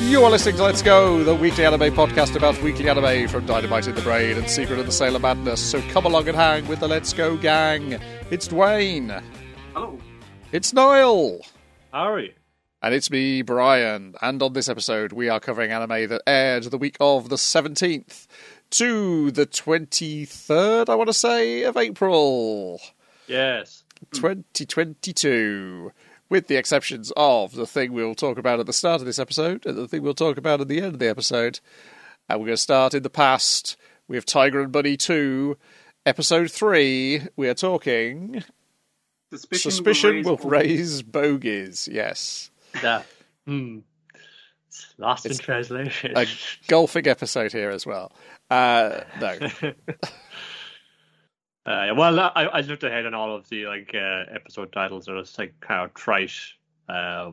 You are listening to Let's Go, the weekly anime podcast about weekly anime from Dynamite in the Brain and Secret of the Sailor Madness. So come along and hang with the Let's Go gang. It's Dwayne. Hello. It's Niall. Harry. And it's me, Brian. And on this episode, we are covering anime that aired the week of the 17th to the 23rd, I want to say, of April Yes. 2022. With the exceptions of the thing we'll talk about at the start of this episode and the thing we'll talk about at the end of the episode. And we're going to start in the past. We have Tiger and Bunny 2, episode 3. We are talking Suspicion, Suspicion will will raise bogies. Yes. Yeah. Hmm. It's Lost in translation. A golfing episode here as well. Uh, no. Uh, well, I, I looked ahead on all of the like uh, episode titles. They're just like kind of trite, uh,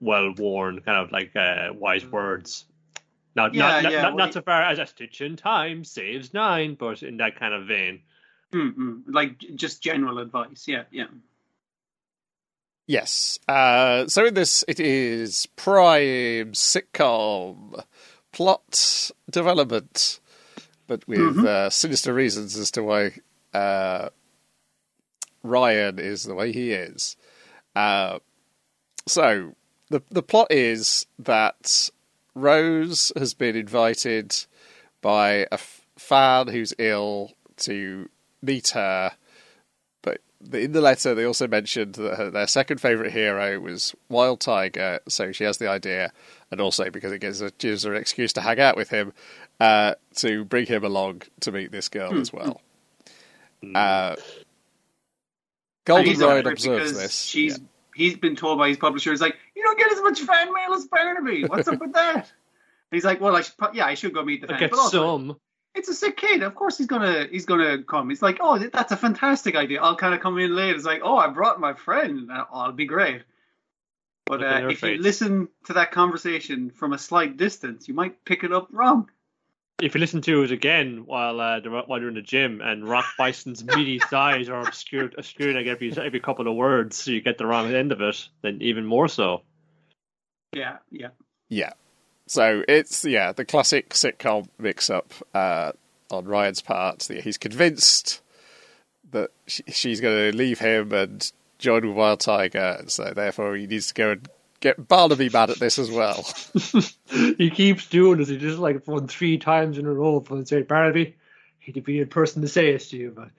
well-worn, kind of like uh, wise words. Not Yeah, not not, yeah, not, well, not so far as a stitch in time saves nine, but in that kind of vein. Mm-mm. Like just general advice. Yeah, yeah. Yes. Uh, so in this, it is prime sitcom plot development, but with Mhm. uh, sinister reasons as to why uh, Ryan is the way he is. Uh, so the the plot is that Rose has been invited by a f- fan who's ill to meet her but in the letter they also mentioned that her, their second favorite hero was Wild Tiger, so she has the idea, and also because it gives her, gives her an excuse to hang out with him, uh, to bring him along to meet this girl as well. Uh, And Golden he's on Ryan it observes this. She's Yeah. he's been told by his publisher, he's like, you don't get as much fan mail as Barnaby. What's up with that? And he's like, well, I should, yeah, I should go meet the I fan. get But also, some. it's a sick kid. Of course, he's gonna he's gonna come. He's like, oh, that's a fantastic idea. I'll kind of come in late. It's like, oh, I brought my friend. Uh, I'll be great. But uh, their if you listen to that conversation from a slight distance, you might pick it up wrong. If you listen to it again while uh, while you're in the gym and Rock Bison's meaty thighs are obscured, obscured like every every couple of words, so you get the wrong end of it, then even more so. Yeah, yeah. Yeah. So it's yeah the classic sitcom mix-up uh, on Ryan's part. He's convinced that she, she's going to leave him and join with Wild Tiger, and so therefore he needs to go and get Barnaby mad at this as well. he keeps doing this. He just like won three times in a row for say Barnaby. He'd be a person to say this to you, but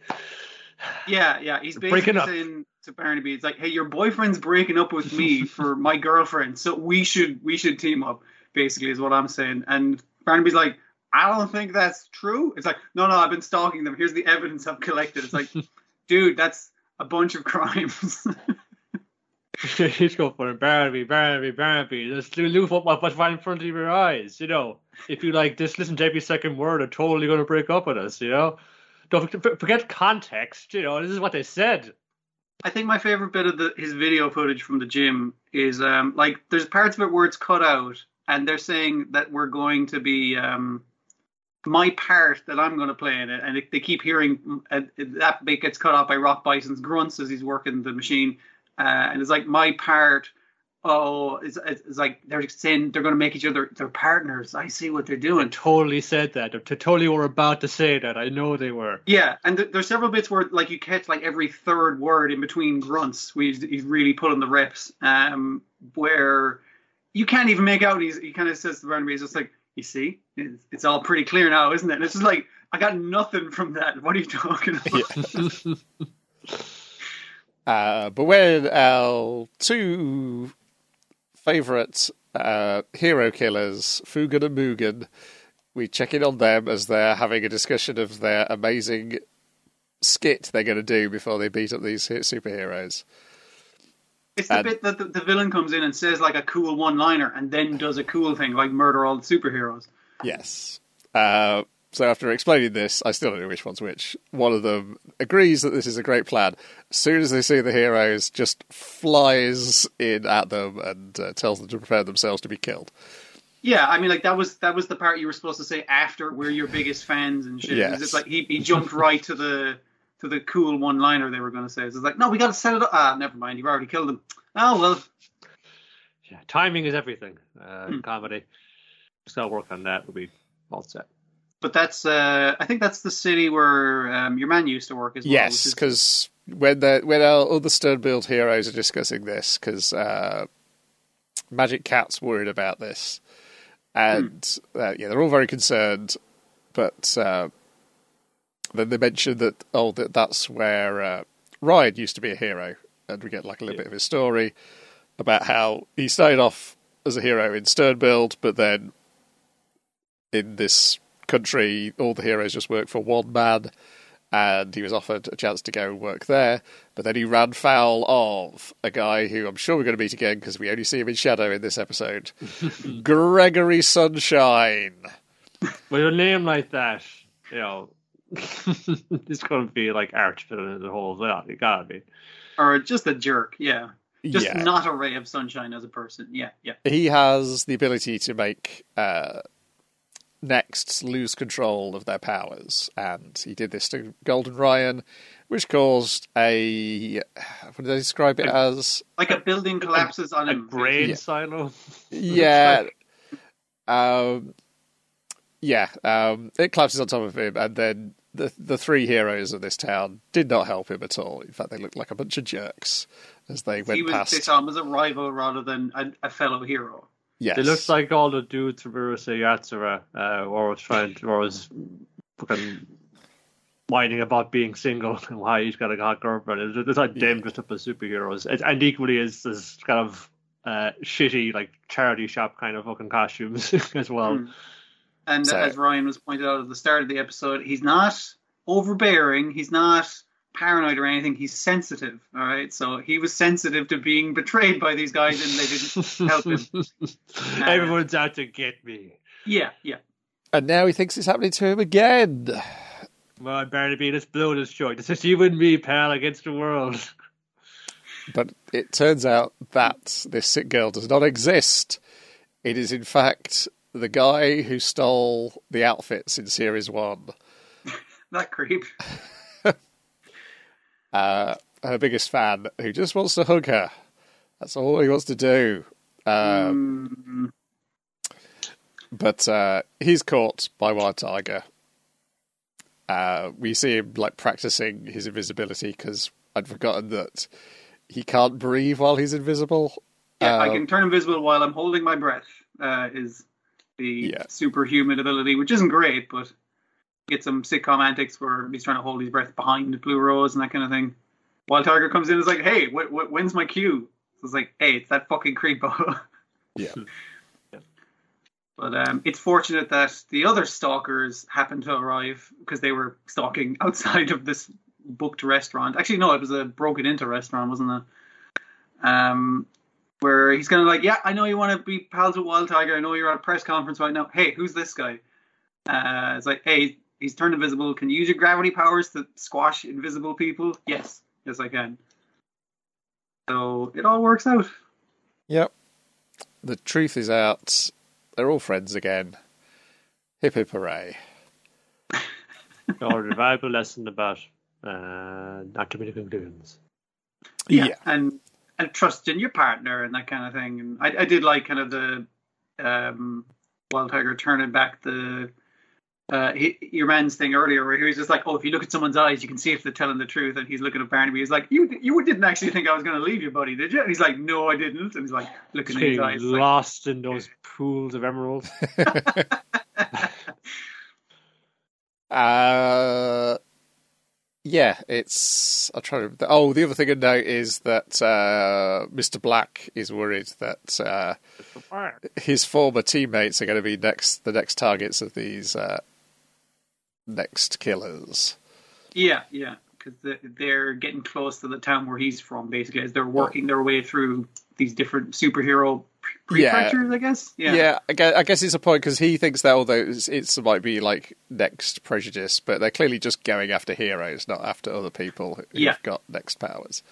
Yeah, yeah. He's They're basically breaking up. saying to Barnaby, "It's like, hey, your boyfriend's breaking up with me for my girlfriend, so we should we should team up." Basically, is what I'm saying. And Barnaby's like, "I don't think that's true." It's like, "No, no, I've been stalking them. Here's the evidence I've collected." It's like, dude, that's a bunch of crimes. he's going for him. Barnaby, Barnaby, Barnaby. Just look what what's right in front of your eyes. You know, if you like just listen to every second word, they're totally going to break up with us. You know, don't forget- context. You know, this is what they said. I think my favorite bit of the, his video footage from the gym is um, like there's parts of it where it's cut out, and they're saying that we're going to be um, my part that I'm going to play in it, and it, they keep hearing uh, that bit gets cut off by Rock Bison's grunts as he's working the machine, uh, and it's like my part. Oh, it's, it's like they're saying they're going to make each other their partners. I see what they're They doing. totally said that. They totally were about to say that. I know they were. Yeah, and th- there's several bits where like you catch like every third word in between grunts. Where he's, he's really pulling the reps. Um, where you can't even make out. He's, he kind of says to Barnaby, he's just like, "You see, it's, it's all pretty clear now, isn't it?" And it's just like, I got nothing from that. What are you talking about? Uh, but when our two favourite uh, hero killers, Fugan and Mugen, we check in on them as they're having a discussion of their amazing skit they're going to do before they beat up these superheroes. It's the And- bit that the, the villain comes in and says like a cool one-liner, and then does a cool thing like murder all the superheroes. Yes. Uh, so after explaining this, I still don't know which one's which. One of them agrees that this is a great plan. As soon as they see the heroes, just flies in at them and uh, tells them to prepare themselves to be killed. Yeah, I mean, like that was that was the part you were supposed to say after we're your biggest fans and shit. Yes. It's like he, he jumped right to the to the cool one liner they were going to say. It's like, no, we got to set it up. Ah, never mind. You've already killed him. Oh well, yeah, timing is everything. Uh, Hmm. Comedy. So work on that. We'll be all set. But that's uh, I think that's the city where um, your man used to work as well. Yes, which is- because when the when our other Sternbild heroes are discussing this, because uh, Magic Cat's worried about this, and uh, yeah, they're all very concerned. But uh, then they mention that oh, that that's where uh, Ryan used to be a hero, and we get like a little Yeah. bit of his story about how he started off as a hero in Sternbild, but then in this country, all the heroes just work for one man and he was offered a chance to go and work there. But then he ran foul of a guy who I'm sure we're going to meet again because we only see him in shadow in this episode Gregory Sunshine. With a name like that, you know, it's going to be like arch filling in the whole lot. It gotta be. or just a jerk. Yeah, just yeah. not a ray of sunshine as a person. Yeah, yeah. he has the ability to make uh, Nexts lose control of their powers, and he did this to Golden Ryan, which caused a what did they describe it as? Like a building collapses on A him. grain Yeah. silo. Yeah, um, yeah, um, it collapses on top of him, and then the the three heroes of this town did not help him at all. In fact, they looked like a bunch of jerks as they went past. He was past. they saw him as a rival rather than a, a fellow hero. Yes, They looked like all the dudes from Urusei Yatsura, uh, or was trying, or was fucking whining about being single and why he's got a hot girlfriend. It's, it's like them dressed up as superheroes, It- and equally as this kind of uh, shitty like charity shop kind of fucking costumes as well. Mm. And So- as Ryan was pointed out at the start of the episode, he's not overbearing. He's not paranoid or anything. He's sensitive. All right. So he was sensitive to being betrayed by these guys, and they didn't help him. Everyone's out to get me. Yeah, yeah. and now he thinks it's happening to him again. Well, Barnaby, let's blow this joint. It's just you and me, pal, against the world. But it turns out that this sick girl does not exist. It is, in fact, the guy who stole the outfits in series one. That creep. Uh, her biggest fan, who just wants to hug her. That's all he wants to do. Uh, Mm, But uh, he's caught by Wild Tiger. Uh, we see him like practicing his invisibility because I'd forgotten that he can't breathe while he's invisible. yeah, I Uh, can turn invisible while I'm holding my breath. Uh, is the Yeah. superhuman ability, which isn't great, but get some sitcom antics where he's trying to hold his breath behind Blue Rose and that kind of thing. Wild Tiger comes in and is like, "Hey, wh- wh- when's my cue?" So it's like, "Hey, it's that fucking creepo." Yeah. But um, it's fortunate that the other stalkers happened to arrive because they were stalking outside of this booked restaurant. Actually, no, it was a broken into restaurant, wasn't it? Um, where he's kind of like, "Yeah, I know you want to be pals with Wild Tiger. I know you're at a press conference right now. Hey, who's this guy?" Uh, it's like, "Hey, he's turned invisible. Can you use your gravity powers to squash invisible people?" Yes, yes, I can. So it all works out. Yep. The truth is out. They're all friends again. Hip hip hooray. or a valuable lesson about uh, not too many conclusions. Yeah. and and trust in your partner and that kind of thing. And I, I did like kind of the um, Wild Tiger turning back the uh, he, your man's thing earlier, where he was just like, "Oh, if you look at someone's eyes, you can see if they're telling the truth." And he's looking at Barnaby. He's like, "You you didn't actually think I was going to leave you, buddy, did you?" And he's like, "No, I didn't." And he's like looking at his Getting eyes. like, lost in those pools of emeralds. Uh, yeah, it's. I'll try to. Oh, the other thing to note is that uh, Mr. Black is worried that uh, his former teammates are going to be next, the next targets of these uh, next killers. Yeah, yeah, because they're getting close to the town where he's from, basically, as they're working their way through these different superhero pre- Yeah. prefectures, I guess. Yeah. Yeah, I, guess, I guess it's a point because he thinks that although it's, it's might be like next prejudice, but they're clearly just going after heroes, not after other people who've Yeah. got next powers.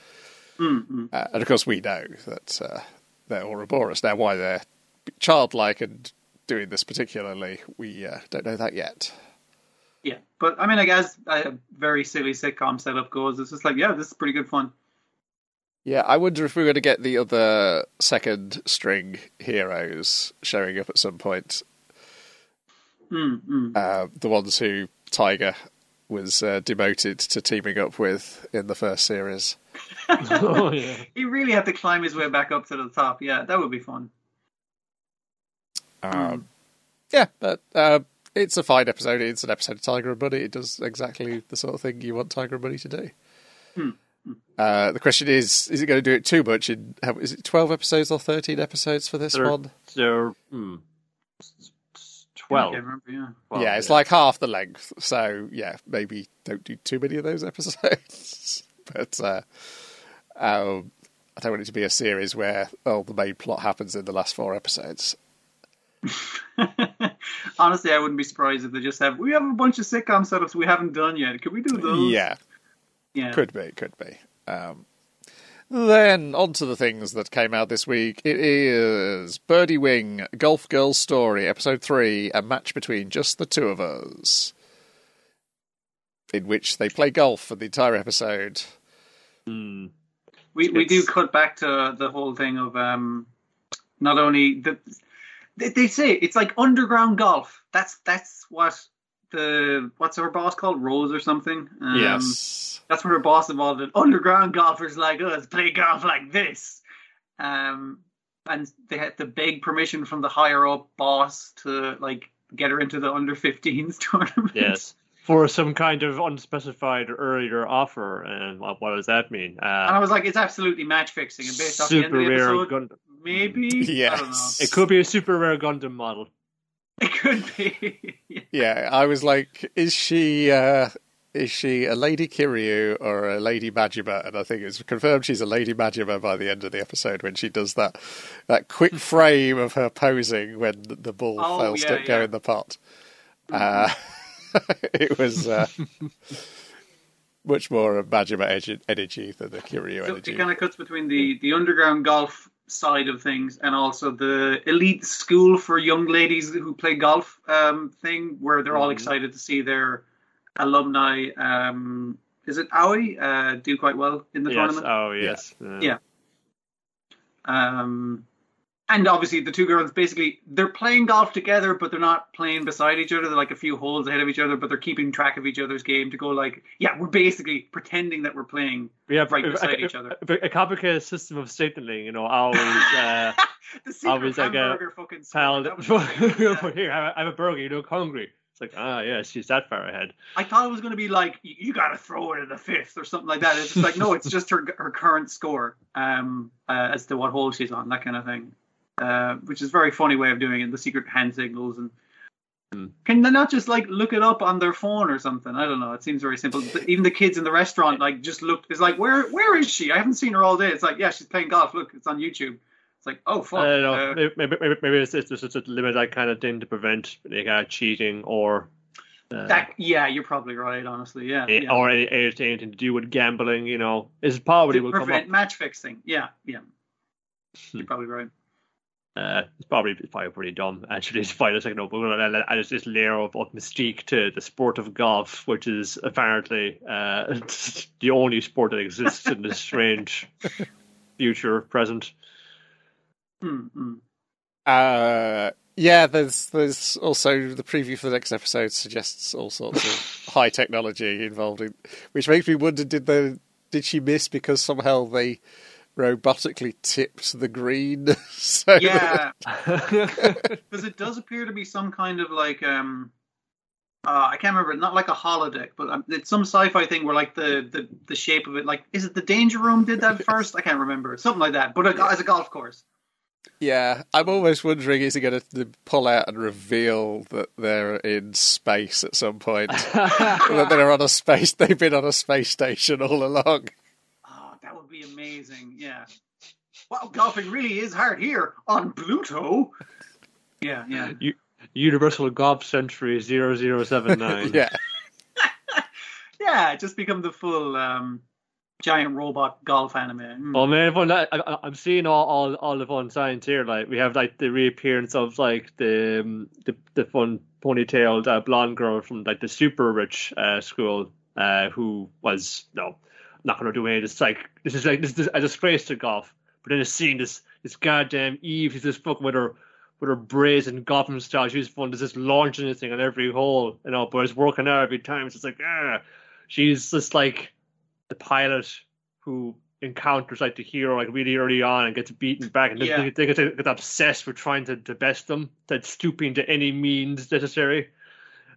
Mm-mm. Uh, and of course, we know that uh, they're Ouroboros. Now, why they're childlike and doing this particularly, we uh, don't know that yet. Yeah, but I mean, I guess a very silly sitcom setup goes. It's just like, yeah, this is pretty good fun. Yeah, I wonder if we're going to get the other second string heroes showing up at some point. Mm, mm. Uh, the ones who Tiger was uh, demoted to teaming up with in the first series. oh yeah. He really had to climb his way back up to the top. Yeah, that would be fun. Um, yeah, but uh, it's a fine episode. It's an episode of Tiger and Bunny. It does exactly the sort of thing you want Tiger and Bunny to do. Hmm. Uh, the question is: Is it going to do it too much? In how, is it twelve episodes or thirteen episodes for this Thir- one? So hmm, s- s- I twelve. remember, yeah. Well, yeah, it's like half the length. So yeah, maybe don't do too many of those episodes. but uh, um, I don't want it to be a series where oh the main plot happens in the last four episodes. Honestly, I wouldn't be surprised if they just have. We have a bunch of sitcom setups we haven't done yet. Could we do those? Yeah, yeah. Could be, could be. Um, then on to the things that came out this week. It is Birdie Wing, Golf Girl Story, Episode 3, a match between just the two of us. In which they play golf for the entire episode. hmm. We we do cut back to the whole thing of um, not only the they, they say it's like underground golf. That's that's what the what's her boss called Rose or something. Um, yes. that's what her boss involved in. Underground golfers like us play golf like this. Um, and they had to beg permission from the higher up boss to like get her into the under 15s tournament. Yes. For some kind of unspecified earlier offer, and what, what does that mean? And I Uh, was like, it's absolutely match fixing. And based off the end super of the rare episode, Gundam. maybe. I don't know. Yes. It could be a super rare Gundam model. It could be. Yeah, I was like, is she uh, is she a Lady Kiryu or a Lady Majima? And I think it's confirmed she's a Lady Majima by the end of the episode when she does that that quick frame of her posing when the the ball Oh, fails yeah, to go in the pot. Uh, it was uh, much more of Majima energy than the Kiryu So energy. it kind of cuts between the, the underground golf side of things and also the elite school for young ladies who play golf um, thing, where they're all Mhm. excited to see their alumni. Um, is it Aoi uh, do quite well in the yes. tournament? Oh, yes. Uh, Yeah. Um, and obviously the two girls basically they're playing golf together, but they're not playing beside each other. They're like a few holes ahead of each other, but they're keeping track of each other's game to go like, yeah, we're basically pretending that we're playing yeah, Right a, beside a- each other. A, a complicated system of signaling, you know, always uh, the was like a fucking pal. Yeah. Here, a, have a burger. You look hungry. It's like, ah, yeah, she's that far ahead. I thought it was going to be like you, you got to throw it in the fifth or something like that. It's like no, it's just her her current score um, uh, as to what hole she's on, that kind of thing. Uh, which is a very funny way of doing it. The secret hand signals and Hmm. can they not just like look it up on their phone or something? I don't know. It seems very simple. Even the kids in the restaurant like just looked. It's like where where is she? I haven't seen her all day. It's like yeah, she's playing golf. Look, it's on YouTube. It's like oh fuck. I don't know. uh, maybe, maybe, maybe, maybe it's, it's just a limit that kind of thing to prevent like, uh, cheating or. Uh, that yeah, you're probably right. Honestly, yeah. eh, yeah. Or any, anything to do with gambling, you know, is probably to will come up. prevent match fixing. Yeah, yeah. Hmm. You're probably right. Uh, it's probably it's probably pretty dumb actually to find a second open and it's this layer of, of mystique to the sport of golf, which is apparently uh, the only sport that exists in this strange future present. Mm, mm. Uh, yeah, there's there's also the preview for the next episode suggests all sorts of high technology involved in, which makes me wonder did the did she miss because somehow they robotically tipped the green? so Yeah, because it does appear to be some kind of like um, uh, I can't remember, not like a holodeck, but um, it's some sci-fi thing where like the, the the shape of it, like is it the Danger Room did that first? I can't remember, something like that. But a, as a golf course. yeah, I'm almost wondering is he going to pull out and reveal that they're in space at some point? that they're on a space, they've been on a space station all along. That would be amazing. Yeah. Wow, golfing really is hard here on Pluto. Yeah, yeah. Universal Golf Century 0079. yeah, Yeah, just become the full um, giant robot golf anime. Mm. Oh man, fun, I, I, I'm seeing all, all all the fun signs here. Like we have like the reappearance of like the um, the, the fun ponytailed uh, blonde girl from like the super rich uh, school, uh, who was no not going to do any of this. Like this is like this is a disgrace to golf. But then it's seeing this this goddamn Eve, she's just fucking with her with her brazen golfing style. She's fun. Just launching this thing on every hole, you know. But it's working out every time. It's like ah, she's just like the pilot who encounters like the hero like really early on and gets beaten back and Yeah. they, they, get, they get obsessed with trying to, to best them, that stooping to any means necessary.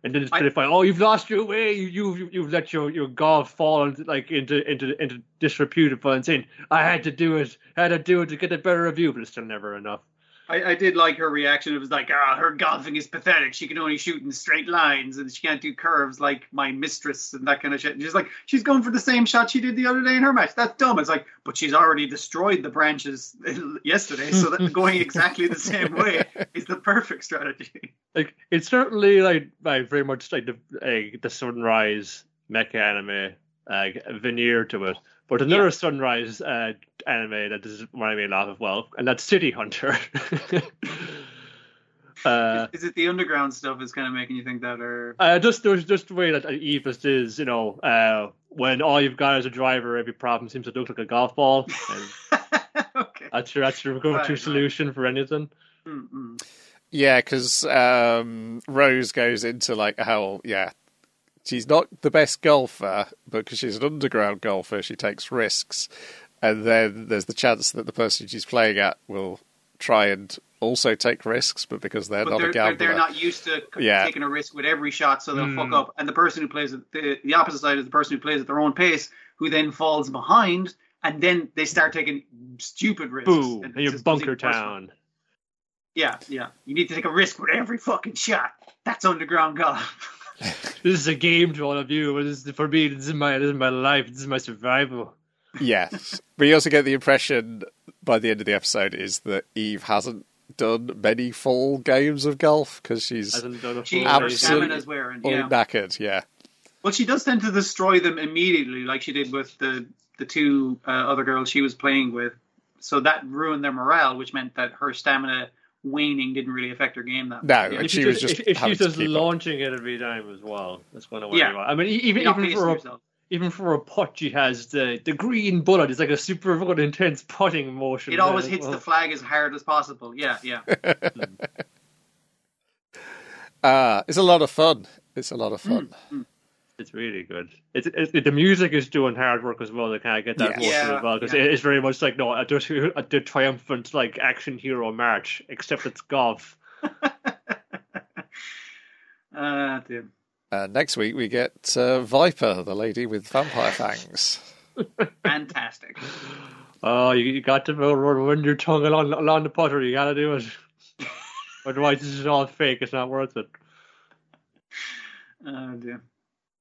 And then I- they find, oh, you've lost your way. You, you've you've let your, your golf fall into, like into into into disrepute and saying, I had to do it, I had to do it to get a better review, but it's still never enough. I, I did like her reaction. It was like, ah, her golfing is pathetic. She can only shoot in straight lines and she can't do curves like my mistress and that kind of shit. And she's like, she's going for the same shot she did the other day in her match. That's dumb. It's like, but she's already destroyed the branches yesterday, so that going exactly the same way is the perfect strategy. Like it's certainly like like very much like the uh, the sunrise mecha anime uh, veneer to it. But another Yeah. sunrise uh, anime that does remind me a lot of well, and that's City Hunter. uh, is it the underground stuff is kind of making you think that, or uh, just there's just the way that Evis is, you know, uh, when all you've got is a driver, every problem seems to look like a golf ball. And okay? that's your that's your go-to Right, right. solution for anything. Mm-mm. Yeah, because um, Rose goes into like how yeah, she's not the best golfer, but because she's an underground golfer, she takes risks, and then there's the chance that the person she's playing at will try and also take risks, but because they're But not they're, a they're, they're not used to Yeah. taking a risk with every shot, so they'll Hmm. fuck up. And the person who plays at the, the opposite side is the person who plays at their own pace, who then falls behind, and then they start taking stupid risks. Boom, And and you're bunker even worse. town. Yeah, yeah. You need to take a risk with every fucking shot. That's underground golf. This is a game to all of you. but This is, for me, this is my this is my life. This is my survival. yes. But you also get the impression by the end of the episode is that Eve hasn't done many full games of golf because she's Hasn't She, full her race. Absolute- stamina's wearing. all Yeah. knackered. Yeah, Well, she does tend to destroy them immediately, like she did with the the two uh, other girls she was playing with. So that ruined their morale, which meant that her stamina waning didn't really affect her game that No, much. and If, she she was just, just if, if having she's just keep up. launching it every time as well, that's going to worry Yeah. you out. I mean, even not even pacing for a, yourself. even for a putt, she has the the green bullet. It's like a super intense putting motion. It always hits well. the flag as hard as possible. Yeah, yeah. Hmm. uh, it's a lot of fun. It's a lot of fun. Mm, mm. It's really good. It's, it, the music is doing hard work as well to kind of get that Yes. Yeah, as well because yeah. it's very much like no, a, a, a, triumphant like action hero march, except it's golf. Uh, dude. Uh, next week we get uh, Viper, the lady with vampire fangs. Fantastic. Oh, you, you got to run, run your tongue along, along the putter. You got to do it. Otherwise, this is all fake. It's not worth it. Oh, dear.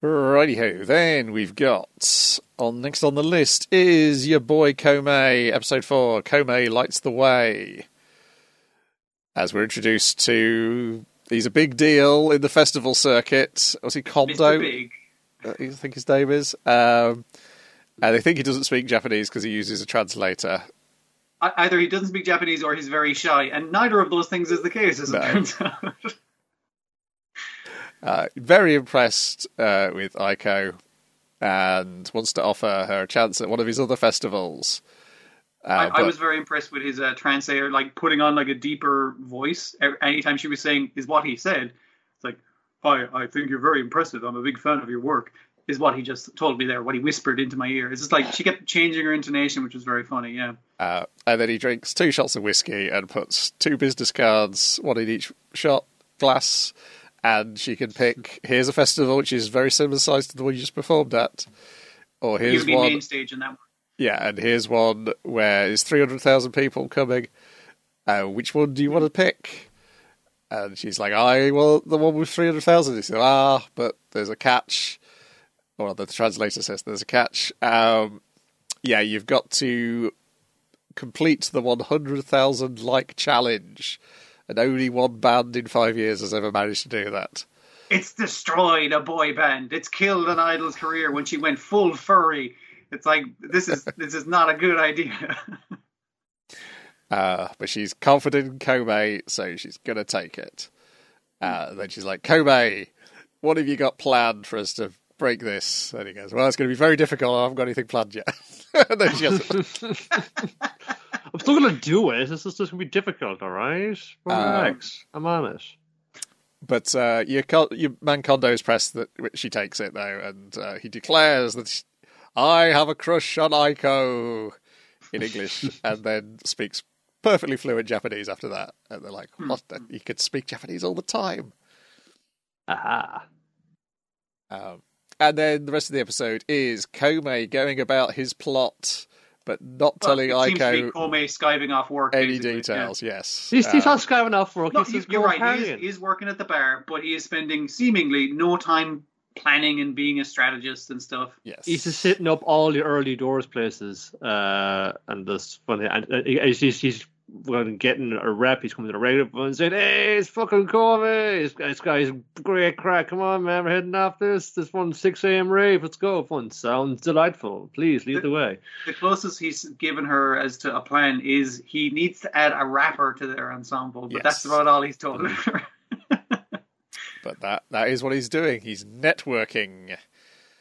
Righty-ho, then we've got on next on the list is your boy Komei, episode four. Komei lights the way. As we're introduced to, he's a big deal in the festival circuit. Was he. Kondo? Big. uh, I think his name is. Um, and they think he doesn't speak Japanese because he uses a translator. Either he doesn't speak Japanese or he's very shy, and neither of those things is the case, as No. it turns out. Uh, very impressed uh, with Aiko and wants to offer her a chance at one of his other festivals. Uh, I, I was very impressed with his uh, translator, like putting on like a deeper voice anytime she was saying is what he said. It's like, "Hi, I think you're very impressive. I'm a big fan of your work." Is what he just told me there. What he whispered into my ear. It's just like she kept changing her intonation, which was very funny. Yeah. Uh, and then he drinks two shots of whiskey and puts two business cards, one in each shot glass, and she can pick here's a festival which is very similar size to the one you just performed at, or here's one, main stage in that one. yeah, and here's one where there's three hundred thousand people coming. Uh, which one do you want to pick? And she's like, I well, the one with three hundred thousand. He said, ah, but there's a catch. Or the translator says there's a catch. Um, yeah, you've got to complete the 100,000 like challenge, and only one band in five years has ever managed to do that. It's destroyed a boy band. It's killed an idol's career when she went full furry. It's like this is this is not a good idea. Uh, but she's confident in Komei, so she's going to take it. Uh, then she's like, Komei, what have you got planned for us to break this. And he goes, well, it's going to be very difficult. I haven't got anything planned yet. and then she goes, I'm still gonna do it. It's just gonna be difficult, all right? Relax. I'm on it. but uh, your, your man Kondo's pressed that she takes it, though, and uh, he declares that she- I have a crush on Aiko in English, and then speaks perfectly fluent Japanese after that. And they're like, what? the- You could speak Japanese all the time. Aha. Um, and then the rest of the episode is Komei going about his plot, but not Well, telling it seems to be Aiko skiving off work. any basically, yeah. details. Yes, He's, he's Uh, not skiving off work. No, he's you- just you're right. He is, partying. he is working at the bar, but he is spending seemingly no time planning and being a strategist and stuff. yes. He's just sitting up all the early doors places, uh, and this funny. And uh, he's, he's, he's when getting a rep. He's coming to the radio and saying, "Hey, it's fucking Kobe. This, this guy's great crack. Come on, man, we're heading off this this one six a.m. rave. Let's go. Fun sounds delightful. Please lead the way." The closest he's given her as to a plan is he needs to add a rapper to their ensemble, but Yes. that's about all he's told her. but that that is what he's doing. He's networking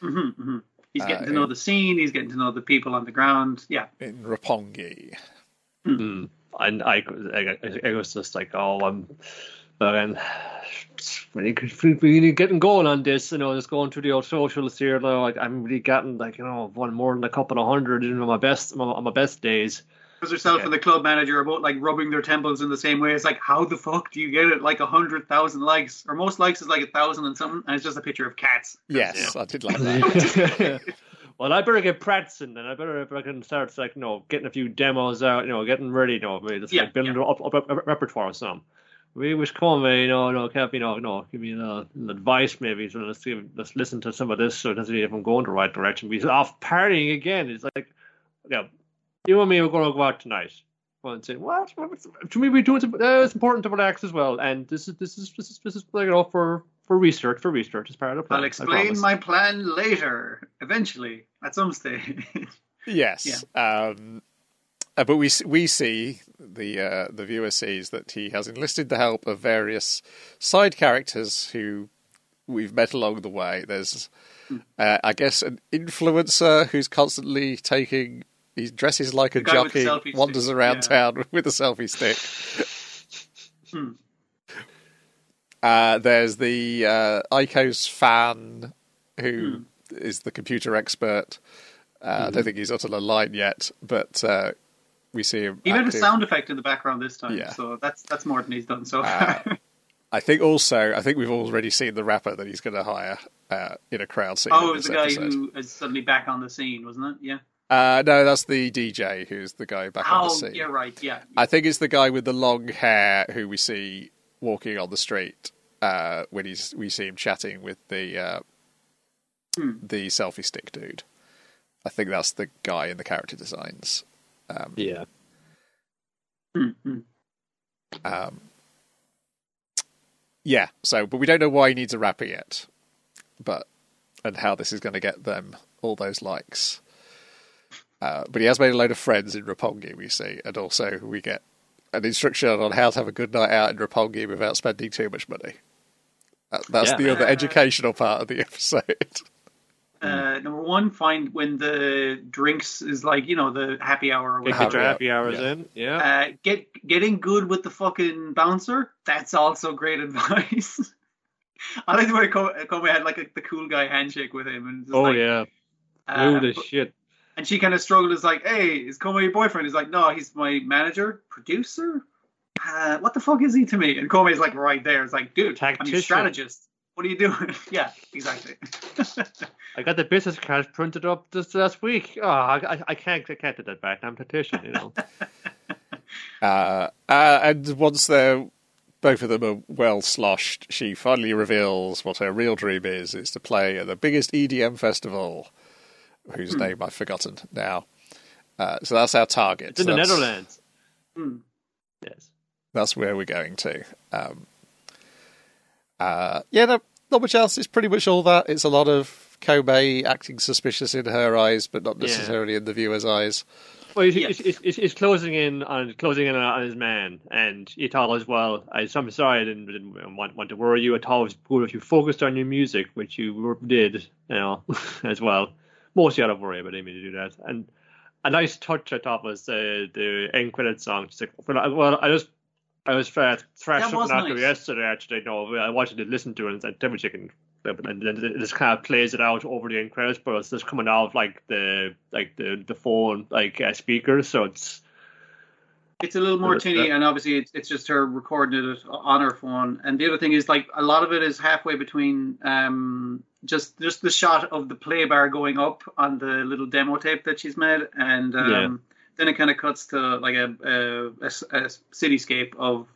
Mhm, mhm. He's getting Uh, to know the scene. He's getting to know the people on the ground. Yeah. in Roppongi. Mm. And I, I, I was just like, oh, I'm, and really, really getting going on this, you know, just going through the old socials here. Though, like, I'm really getting like, you know, one more than a couple of hundred, you know, my best, on my best days. Because herself Okay. and the club manager are both like rubbing their temples in the same way. It's like, how the fuck do you get it like a hundred thousand likes? Or most likes is like a thousand and something, and it's just a picture of cats. Yes, I did like that. well, I better get practicing, then I better if I can start like, you know, getting a few demos out, you know, getting ready, you know, maybe just Yeah, like building yeah. up, up, up, repertoire or something. We wish Conway, you know, no, can't you know, no, give me a little, little advice maybe. So let's see, let's listen to some of this so it doesn't if I'm going the right direction. He's off partying again. It's like, yeah, you and me are going to go out tonight. Well, and say, what? To me, we do it. Uh, it's important to relax as well. And this is this is this is this is like, you know for for research for research as part of the plan. I'll explain my plan later, eventually, at some stage. Yes. Um, uh, but we we see the uh, the viewer sees that he has enlisted the help of various side characters who we've met along the way. There's, uh, I guess, an influencer who's constantly taking. He dresses like a guy with the jockey, selfie wanders stick, around yeah. town with a selfie stick. Hmm. Uh, there's the uh, Ico's fan who Hmm. is the computer expert. Uh, I don't think he's uttered a line yet, but uh, we see him. He made a sound effect in the background this time, Yeah. so that's that's more than he's done so Uh, far. I think also, I think we've already seen the rapper that he's going to hire uh, in a crowd scene. oh, it was the guy episode. who is suddenly back on the scene, wasn't it? Yeah. Uh, no, that's the DJ who's the guy back on the scene. Oh, scene. yeah, right. Yeah. I think it's the guy with the long hair who we see walking on the street uh, when he's we see him chatting with the uh, Hmm. the selfie stick dude. I think that's the guy in the character designs. Um, Yeah. Hmm, hmm. um, yeah. So, but we don't know why he needs a rapper yet, but and how this is going to get them all those likes. Uh, but he has made a load of friends in Roppongi, we see, and also we get an instruction on how to have a good night out in Roppongi without spending too much money. That, that's Yeah. the other Uh, educational part of the episode. Uh, number one, find when the drinks is like you know the happy hour or Get your Happy happy hours yeah. in. Yeah. Uh, get getting good with the fucking bouncer. That's also great advice. I like the way Ko- Kobe had like a, the cool guy handshake with him, and oh like, yeah. uh, Rude as but- shit. And she kind of struggled. Is like, hey, is Kobe your boyfriend? He's like, no, he's my manager, producer. Uh, what the fuck is he to me? And Kobe's like right there. It's like, dude, I'm your Tactician. strategist. What are you doing? yeah, exactly. I got the business cards printed up just last week. Oh, I, I, I can't, I can't do that back. I'm petition, you know. Uh, uh, and once they're both of them are well sloshed, she finally reveals what her real dream is: is to play at the biggest EDM festival, whose name I've forgotten now. Uh, so that's our target. It's in the Netherlands. Hmm. Yes. That's where we're going to. Um, uh, yeah, no, not much else. It's pretty much all that. It's a lot of Kobe acting suspicious in her eyes, but not Yeah. necessarily in the viewer's eyes. Well, he's, Yes. he's, he's, he's closing in on closing in on his man, and he thought as well. I, I'm sorry, I didn't, didn't want, want to worry you. I thought it was good if you focused on your music, which you did, you know, as well. Mostly out of worry, didn't mean to do that. And a nice touch I thought was uh, the end credit song. Just like, well, I- just I was uh, was something nice. yesterday. Actually, no, I wanted to listen to it and Devil Chicken. And then it just kind of plays it out over the end credits, but it's just coming out of like the like the the phone like uh, speakers, so it's It's a little more tinny, and obviously it's, it's just her recording it on her phone. And the other thing is, like, a lot of it is halfway between um, just just the shot of the play bar going up on the little demo tape that she's made, and um, Yeah. then it kind of cuts to like a a cityscape of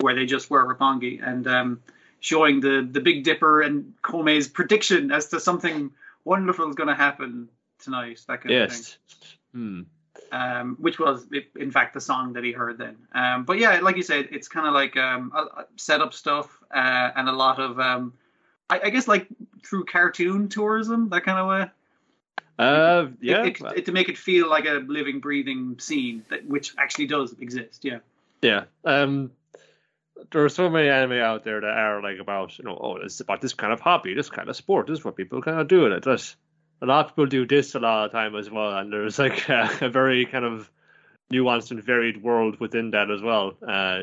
where they just were Roppongi, and um, showing the the Big Dipper and Kome's prediction as to something wonderful is going to happen tonight. That kind of thing yes. Hmm. um, which was in fact the song that he heard then. Um, but yeah, like you said, it's kind of like um, a- a setup stuff uh, and a lot of, um, I, I guess, like through cartoon tourism, that kind of way. Uh, It- yeah, it, it- to make it feel like a living, breathing scene, that, which actually does exist. Yeah, yeah. Um, there are so many anime out there that are like about you know, oh, it's about this kind of hobby, this kind of sport. This is what people kind of do, and it does. A lot of people do this a lot of time as well, and there's like a, a very kind of nuanced and varied world within that as well. Uh,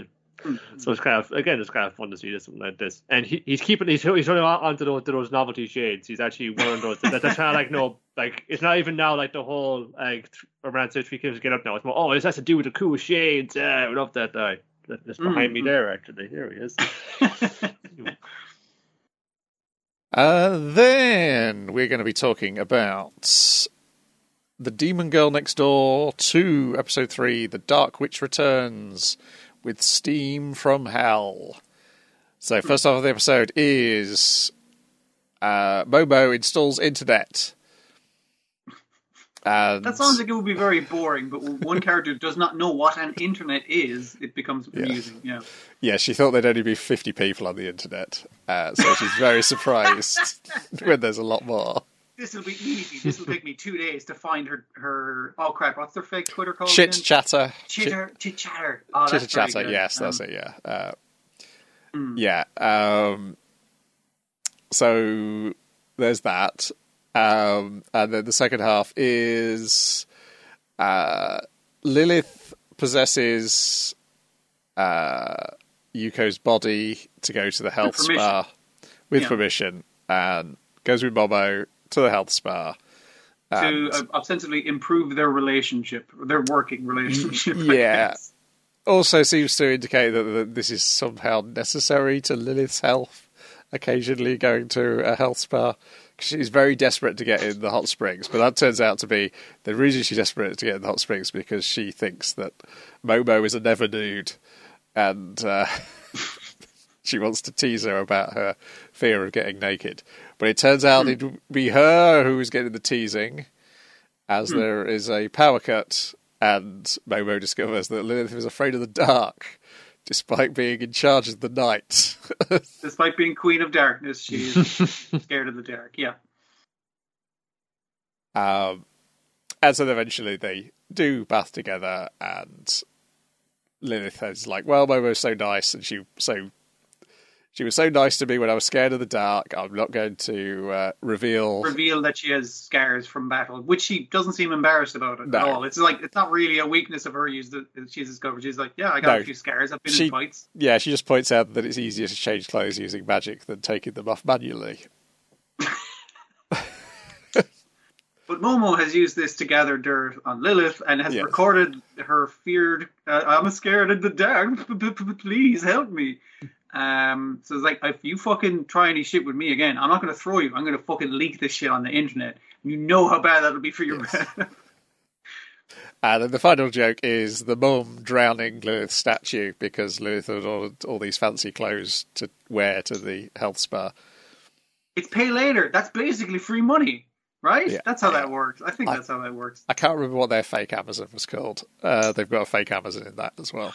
so it's kind of again, it's kind of fun to see this something like this. And he, he's keeping he's he's holding on to those to those novelty shades. He's actually wearing those. That, that's kind of like no, like it's not even now like the whole like around say three kids get up now. It's more oh, this has to do with the cool shades. Yeah, I love that guy. That- That's behind me Mhm. there. Actually, here he is. Uh, then we're going to be talking about the Demon Girl Next Door 2, Episode 3, The Dark Witch Returns, with Steam from Hell. So, first half of the episode is uh, Momo installs internet. And that sounds like it would be very boring. But one character does not know what an internet is, it becomes amusing. Yeah. yeah, she thought there'd only be 50 people on the internet. Uh, so she's very surprised when there's a lot more. This will be easy. This will take me two days to find her. Her oh crap! What's their fake Twitter called? Chit again? chatter. Chitter, chit chatter. Oh, Chitter chatter, yes, that's Um, it, yeah. Uh, Mm. Yeah. Um, so there's that. Um, and then the second half is uh, Lilith possesses uh, Yuko's body to go to the health spa with Yeah. permission and goes with Momo to the health spa. to And- uh, ostensibly improve their relationship, their working relationship. Yeah. also seems to indicate that, that this is somehow necessary to Lilith's health. Occasionally going to a health spa. 'Cause She's very desperate to get in the hot springs, but that turns out to be the reason she's desperate to get in the hot springs because she thinks that Momo is a never nude, and uh, she wants to tease her about her fear of getting naked. But it turns out it'd be her who's getting the teasing, as there is a power cut, and Momo discovers that Lilith is afraid of the dark, despite being in charge of the night. Despite being Queen of Darkness, she's scared of the dark. Yeah. um, and so eventually they do bath together, and Lilith is like, "Well, Momo's so nice, and she so." She was so nice to me when I was scared of the dark. I'm not going to uh, reveal Reveal that she has scars from battle, which she doesn't seem embarrassed about at No. all. It's like it's not really a weakness of her. Use that she's discovered. She's like, yeah, I got No. a few scars. I've been She- in fights. Yeah, she just points out that it's easier to change clothes using magic than taking them off manually. But Momo has used this to gather dirt on Lilith and has Yes. recorded her feared, uh, I'm scared of the dark, please help me. Um, so it's like, if you fucking try any shit with me again, I'm not going to throw you. I'm going to fucking leak this shit on the internet. You know how bad that'll be for your Yes. And then the final joke is the mum drowning Lilith's statue because Lilith had ordered all these fancy clothes to wear to the health spa. it's pay later. That's basically free money, right? Yeah. That's how Yeah. that works. I think I- that's how that works. I can't remember what their fake Amazon was called. Uh, they've got a fake Amazon in that as well.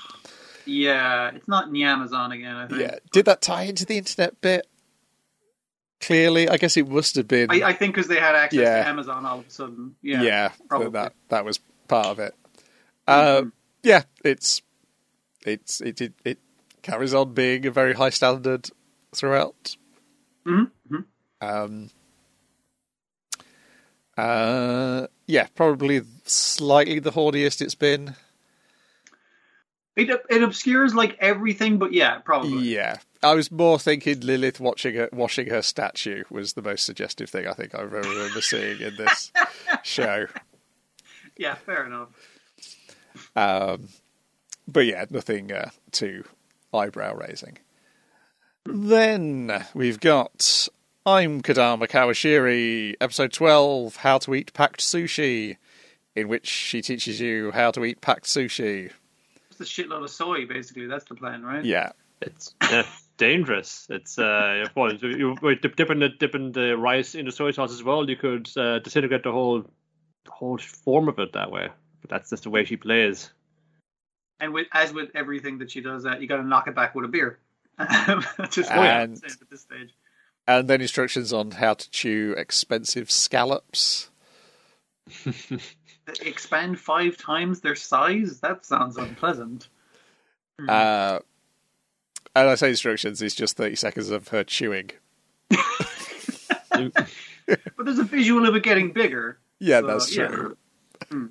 Yeah, it's not in the Amazon again, I think. Yeah. Did that tie into the internet bit? Clearly, I guess it must have been. I, I think because they had access Yeah. to Amazon all of a sudden. Yeah. yeah, probably. that, that was part of it. Uh, yeah, it's it's it, it it carries on being a very high standard throughout. Mm-hmm. Um, uh, yeah, probably slightly the horniest it's been. It it obscures like everything, but yeah, probably. Yeah, I was more thinking Lilith watching her, washing her statue was the most suggestive thing I think I remember seeing in this show. Yeah, fair enough. Um, but yeah, nothing uh, too eyebrow raising. Then we've got I'm Kodama Kawashiri, episode 12 How to Eat Packed Sushi, in which she teaches you how to eat packed sushi. It's a shitload of soy, basically. That's the plan, right? Yeah. It's uh, dangerous. It's uh, well, you you dip, dipping the dipping the rice into soy sauce as well. You could uh, disintegrate the whole whole form of it that way. But that's just the way she plays. And with as with everything that she does, that you got to knock it back with a beer. Just And- at this stage. And then instructions on how to chew expensive scallops. Expand five times their size. That sounds unpleasant. Hmm. Uh, and I say instructions, it's just 30 seconds of her chewing. But there's a visual of it getting bigger. Yeah, So, that's yeah. true. Hmm.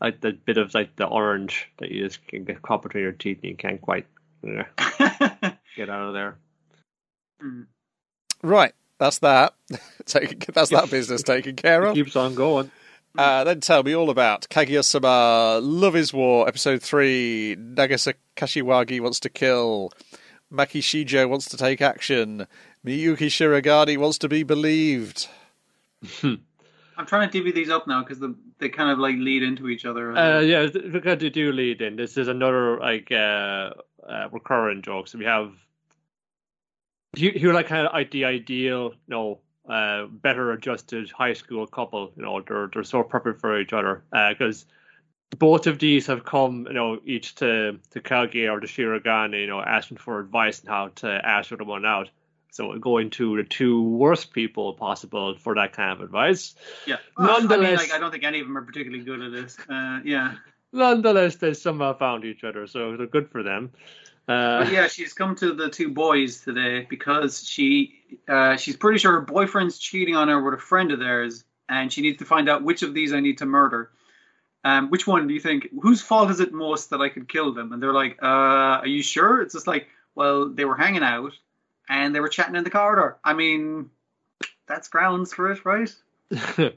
like the bit of like the orange that you just can get caught between your teeth and you can't quite you know, get out of there. Hmm. Right, that's that. Taken, that's that business taken care It of. keeps on going. Uh, then tell me all about Kaguya-sama, Love is War, Episode 3, Nagisa Kashiwagi wants to kill, Maki Shijo wants to take action, Miyuki Shirogane wants to be believed. I'm trying to divvy these up now because the, they kind of like lead into each other. Uh, yeah, because they do lead in. This is another like uh, uh, recurring joke. So we have you, you like kind of like the ideal, you know, uh, better adjusted high school couple. You know, they're they're so perfect for each other because both of these have come, you know, each to to Kaguya or to Shirogane, you know, asking for advice on how to ask the one out. So going to the two worst people possible for that kind of advice. yeah. Well, I mean, like, I don't think any of them are particularly good at this. Uh, yeah. Nonetheless, they somehow found each other, so they're good for them. Uh, yeah, she's come to the two boys today because she uh, she's pretty sure her boyfriend's cheating on her with a friend of theirs, and she needs to find out which of these I need to murder. Um, which one do you think? Whose fault is it most that I could kill them? And they're like, uh, "Are you sure?" It's just like, well, they were hanging out and they were chatting in the corridor. I mean, that's grounds for it, right?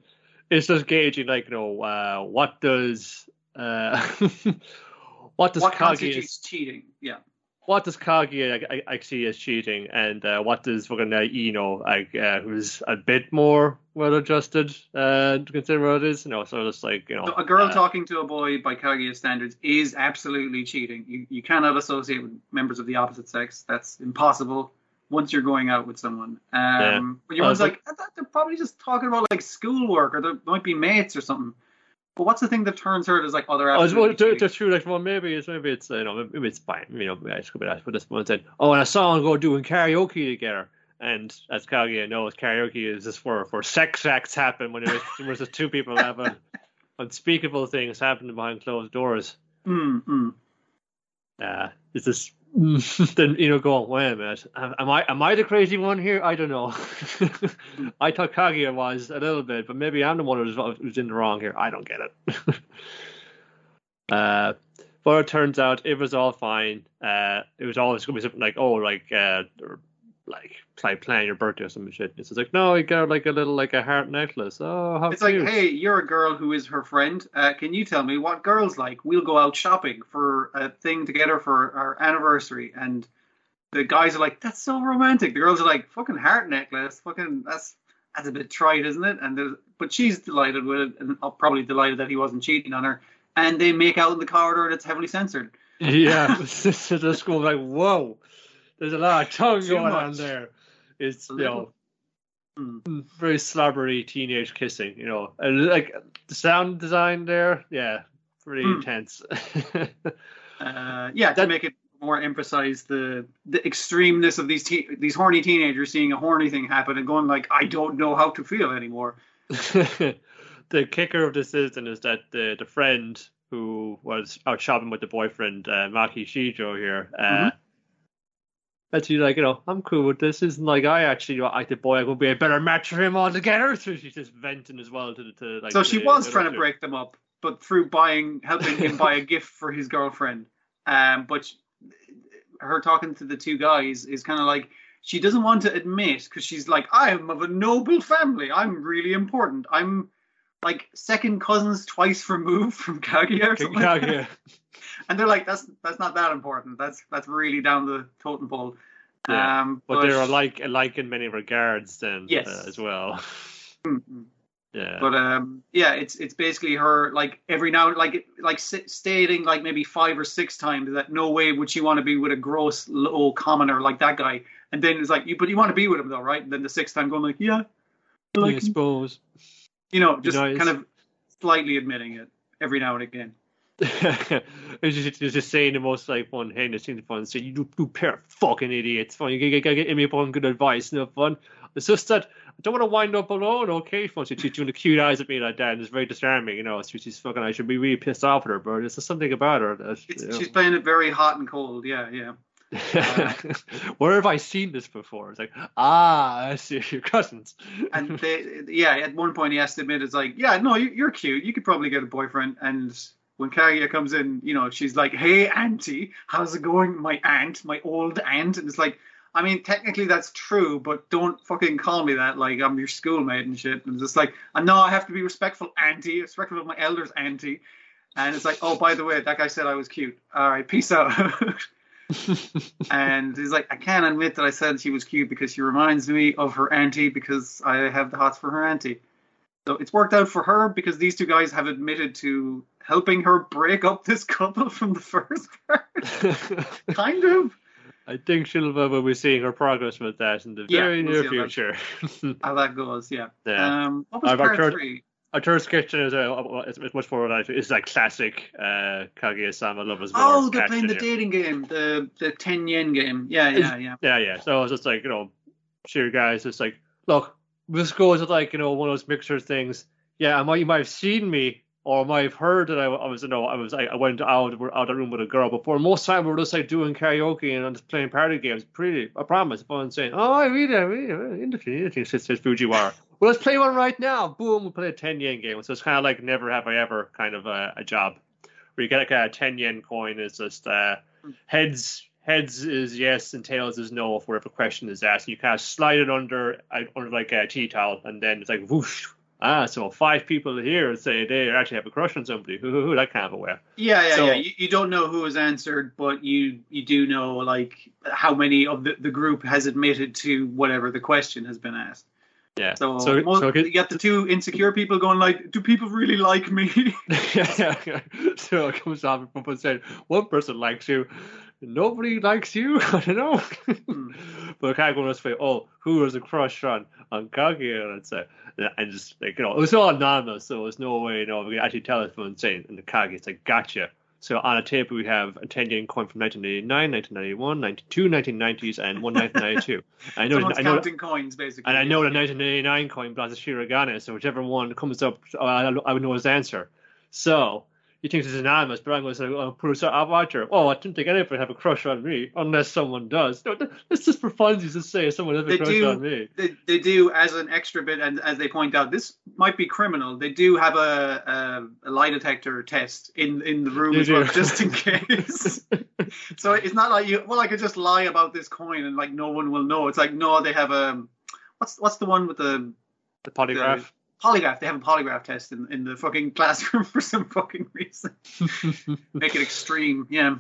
it's just gauging, like, you know, uh, what does uh, what does what constitutes cheating? Yeah. What does I, I, I see as cheating, and uh, what does fucking uh, Eno like uh, who's a bit more well adjusted uh, to consider what it is, you know, so it's like you know So a girl uh, talking to a boy by Kaguya standards is absolutely cheating. You you cannot associate with members of the opposite sex. That's impossible once you're going out with someone. Um, Yeah. But your Well, one's it's like, I thought they're probably just talking about like schoolwork or they might be mates or something. But what's the thing that turns her as like, they're Oh, it's, well, to, to true, like, well, maybe it's maybe it's you know maybe it's fine. You know, I could be asked for this one said, oh, and I saw them go doing karaoke together, and as Kaguya knows, karaoke is just for for sex acts happen when there's, there's just two people having unspeakable things happening behind closed doors. Mm, mm. Uh, it's just then you know going, wait a minute, am I am I the crazy one here? I don't know. I thought Kaguya was a little bit, but maybe I'm the one who's, who's in the wrong here. I don't get it. uh, but it turns out it was all fine. Uh, it was always going to be something like, oh, like, uh, like, like planning your birthday or some shit. It's like, no, you got like a little like a heart necklace. Oh, how It's like, hey, you're a girl who is her friend. Uh, can you tell me what girls like? We'll go out shopping for a thing together for our anniversary. And the guys are like, that's so romantic. The girls are like, fucking heart necklace. Fucking, that's that's a bit trite, isn't it? And but she's delighted with it, and probably delighted that he wasn't cheating on her. And they make out in the corridor, and it's heavily censored. Yeah, the school like, whoa, there's a lot of tongue Too going on there. It's you know Mm. very slobbery teenage kissing, you know, and like the sound design there, yeah, pretty Mm. intense. Uh, yeah, to That- make it more emphasize the the extremeness of these te- these horny teenagers seeing a horny thing happen and going like, I don't know how to feel anymore. the kicker of this is, and is that the the friend who was out shopping with the boyfriend uh, Maki Shijo here. Uh, Mhm. And she's like, you know, I'm cool with this. Isn't like I actually like the boy. I'm gonna be a better match for him altogether. So she's just venting as well to the to like. so she the- was the trying to break them up, but through buying, helping him buy a gift for his girlfriend. Um, but sh- her talking to the two guys is kind of like she doesn't want to admit because she's like, I am of a noble family. I'm really important. I'm like second cousins twice removed from Kaguya or something. Kaguya. And they're like, that's that's not that important. That's that's really down the totem pole. Yeah, um, But they're alike, alike in many regards, then Yes. uh, as well. Mm-mm. Yeah, But um, yeah, it's it's basically her like every now like like s- stating like maybe five or six times that no way would she want to be with a gross little commoner like that guy, and then it's like you but you want to be with him though, right? And then the sixth time going like yeah, I like I suppose. you know, Be just nice. kind of slightly admitting it every now and again. it's just, it's just saying the most like fun, heinous thing to fun. Say you, you pair of fucking idiots. Fun, you gotta get me upon good advice. No fun. It's just that I don't want to wind up alone. Okay, fun. She's doing the cute eyes at me like that, and it's very disarming. You know, she's, she's fucking. I should be really pissed off at her, but there's something about her. That, you know. She's playing it very hot and cold. Yeah, yeah. Where have I seen this before? It's like, ah, I see your cousins. And they, yeah, at one point he has to admit it's like, yeah, no, you're cute. You could probably get a boyfriend. And when Kaguya comes in, you know, she's like, hey, auntie, how's it going? My aunt, my old aunt. And it's like, I mean, technically that's true, but don't fucking call me that. Like, I'm your schoolmate and shit. And it's just like, uh, I know I have to be respectful, auntie, respectful of my elders, auntie. And it's like, oh, by the way, that guy said I was cute. All right, peace out. and he's like, I can't admit that I said she was cute because she reminds me of her auntie because I have the hots for her auntie. So it's worked out for her because these two guys have admitted to helping her break up this couple from the first part. kind of. I think she'll uh, we'll be seeing her progress with that in the Yeah, very we'll near see how that- future. How that goes, yeah. Yeah. Um, what was I've part heard- three? Our third sketch is uh, it's, it's much more like it's like classic uh, Kaguya-sama lovers. Oh, they're catch playing the dating game, the the ten yen game. Yeah, yeah, yeah. Yeah, yeah. So it's just like you know, sure guys, it's like look, this goes with like you know one of those mixture things. Yeah, I might you might have seen me or might have heard that I, I was you know I was I, I went out out of the room with a girl before. Most time we're just like doing karaoke and just playing party games. Pretty, I promise. Fun saying, oh, I really, I really, interesting, interesting. Says, says Fujiwara. well, let's play one right now. Boom, we play a ten yen game. So it's kind of like never have I ever kind of a, a job where you get like a ten yen coin. It's just uh, heads. Heads is yes and tails is no if whatever question is asked. You kind of slide it under uh, under like a tea towel and then it's like whoosh. Ah, so five people here say they actually have a crush on somebody. Hoo, hoo, hoo, that kind of a way. Yeah, yeah, So- yeah. You, you don't know who has answered, but you you do know like how many of the, the group has admitted to whatever the question has been asked. Yeah. So, so, mo- so you got the two insecure people going like, "Do people really like me?" yeah, yeah, so it comes off and saying one person likes you, nobody likes you. I don't know. Hmm. but go this way. Oh, who was a crush on on Kaguya? And it's uh, and just like you know, it was all anonymous, so there's no way you know we can actually tell it from saying and the Kaguya's like gotcha. So on a table we have a 10 yen coin from 1989, 1991, 92, 1990s, and one 1992. I know, I know, counting coins, basically. and I know the 1989 coin belongs to Shirogane, so whichever one comes up, I, I would know his answer. So he thinks it's anonymous, but I'm going to say, oh, put it out watcher. Oh, I didn't think anyone would have a crush on me unless someone does. No, that's just for funsies to say someone has a They crush do- on me. they, they do as an extra bit, and as they point out, this might be criminal. They do have a, a, a lie detector test in in the room as well, just in case. so it's not like you. Well, I could just lie about this coin, and like no one will know. It's like no, they have a what's what's the one with the The polygraph. Polygraph? They have a polygraph test in in the fucking classroom for some fucking reason. Make it extreme, yeah.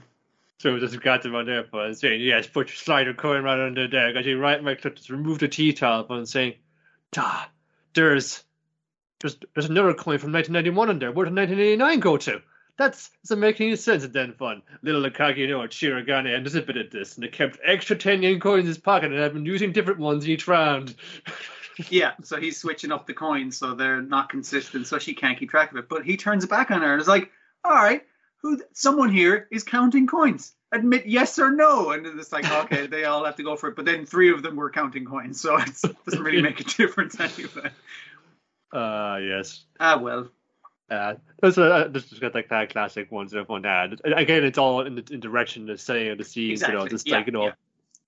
So just got them on there, but I'm saying, yes, put your slider coin right under there. Got you right, right click, just remove the T towel, and saying, da, there's, there's, there's another coin from 1991 in there. Where did 1989 go to? That's make any sense. And then fun. Little Akagi, you know, Shirogane and a bit of this, and they kept extra 10 yen coins in his pocket, and have been using different ones each round. Yeah, so he's switching up the coins so they're not consistent, so she can't keep track of it. But he turns it back on her and is like, "All right, who? Someone here is counting coins. Admit yes or no." And it's like, okay, they all have to go for it. But then three of them were counting coins, so it's, it doesn't really make a difference anyway. Ah, yes. Ah well, Uh, this, uh, this is got like that kind of classic ones that everyone had. Again, it's all in the in direction of saying the scenes, Exactly. you know, just yeah, like you know, yeah.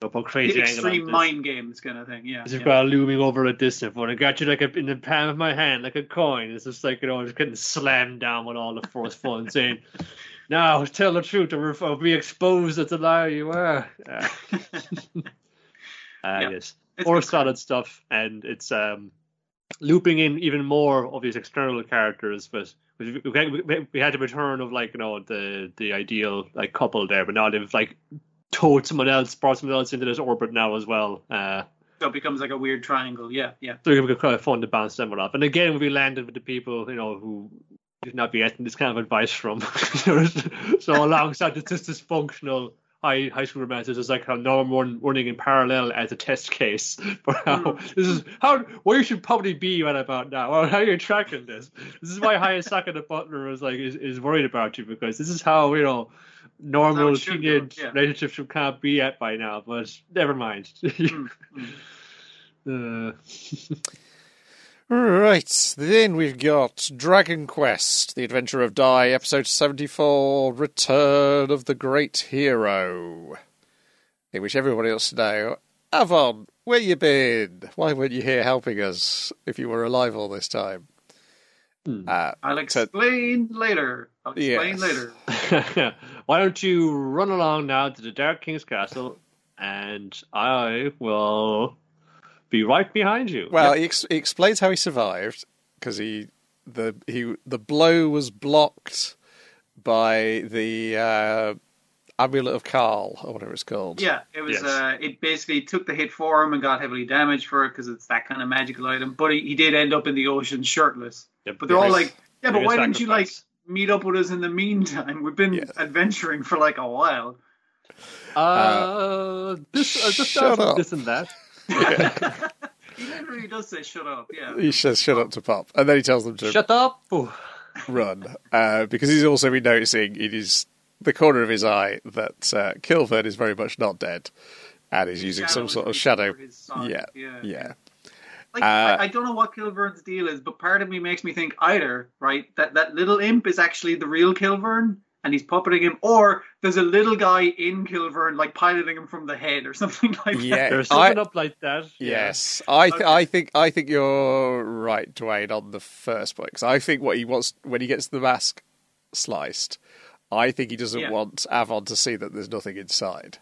up on crazy The angle. extreme this. mind games kind of thing. Yeah. You've yeah. got looming over a distant one. I got you like a, in the palm of my hand, like a coin. It's just like, you know, just getting slammed down with all the force fun, saying, Now, tell the truth or, or be exposed as the liar you are. Uh, uh, Yeah. Yes. It's More good solid stuff, and it's um, looping in even more of these external characters, but we, we, we- we had the return of like you know the the ideal like couple there, but now they've like towed someone else, brought someone else into this orbit now as well. Uh, So it becomes like a weird triangle. Yeah, yeah. so it would be kind of fun to bounce them off. And again, we landed with the people, you know, who should not be getting this kind of advice from. so alongside the just dysfunctional high high school romances, is like how Norm run, running in parallel as a test case for how this is how where you should probably be right about now, or how you're tracking this. This is why Hayasaka the butler was like is, is worried about you because this is how you know normal it should go, teenage yeah. relationships should kind of be at by now. But never mind. Mm, mm. uh, Right, then we've got Dragon Quest, The Adventure of Dai, Episode 74, Return of the Great Hero. In which everybody else to know, Avan, where you been? Why weren't you here helping us if you were alive all this time? Hmm. Uh, I'll So- explain later. I'll explain Yes. later. Why don't you run along now to the Dark King's castle, and I will be right behind you. well, he, ex- he explains how he survived because he the he the blow was blocked by the uh, amulet of Carl or whatever it's called. Yeah, it was. Yes. Uh, it basically took the hit for him and got heavily damaged for it because it's that kind of magical item. But he, he did end up in the ocean shirtless. Yep, But they're all like, yeah, but why didn't you like meet up with us in the meantime? We've been Yes. adventuring for like a while. Uh, this, uh, just shut up. this and that. He literally does say shut up. Yeah. He says, "Shut up" to Pop, and then he tells them to Shut up! Run uh, because he's also been noticing in his the corner of his eye that uh, Kilvern is very much not dead, and is using some sort of shadow. over his side. Yeah, yeah. yeah. Like, Uh, I, I don't know what Kilvern's deal is, but part of me makes me think either, right, that that little imp is actually the real Kilvern and he's puppeting him, or there's a little guy in Kilvern like piloting him from the head or something like Yeah, There's I- something up like that. Yes, I th- Okay. I think I think you're right, Dwayne, on the first point because I think what he wants when he gets the mask sliced, I think he doesn't Yeah. want Avan to see that there's nothing inside.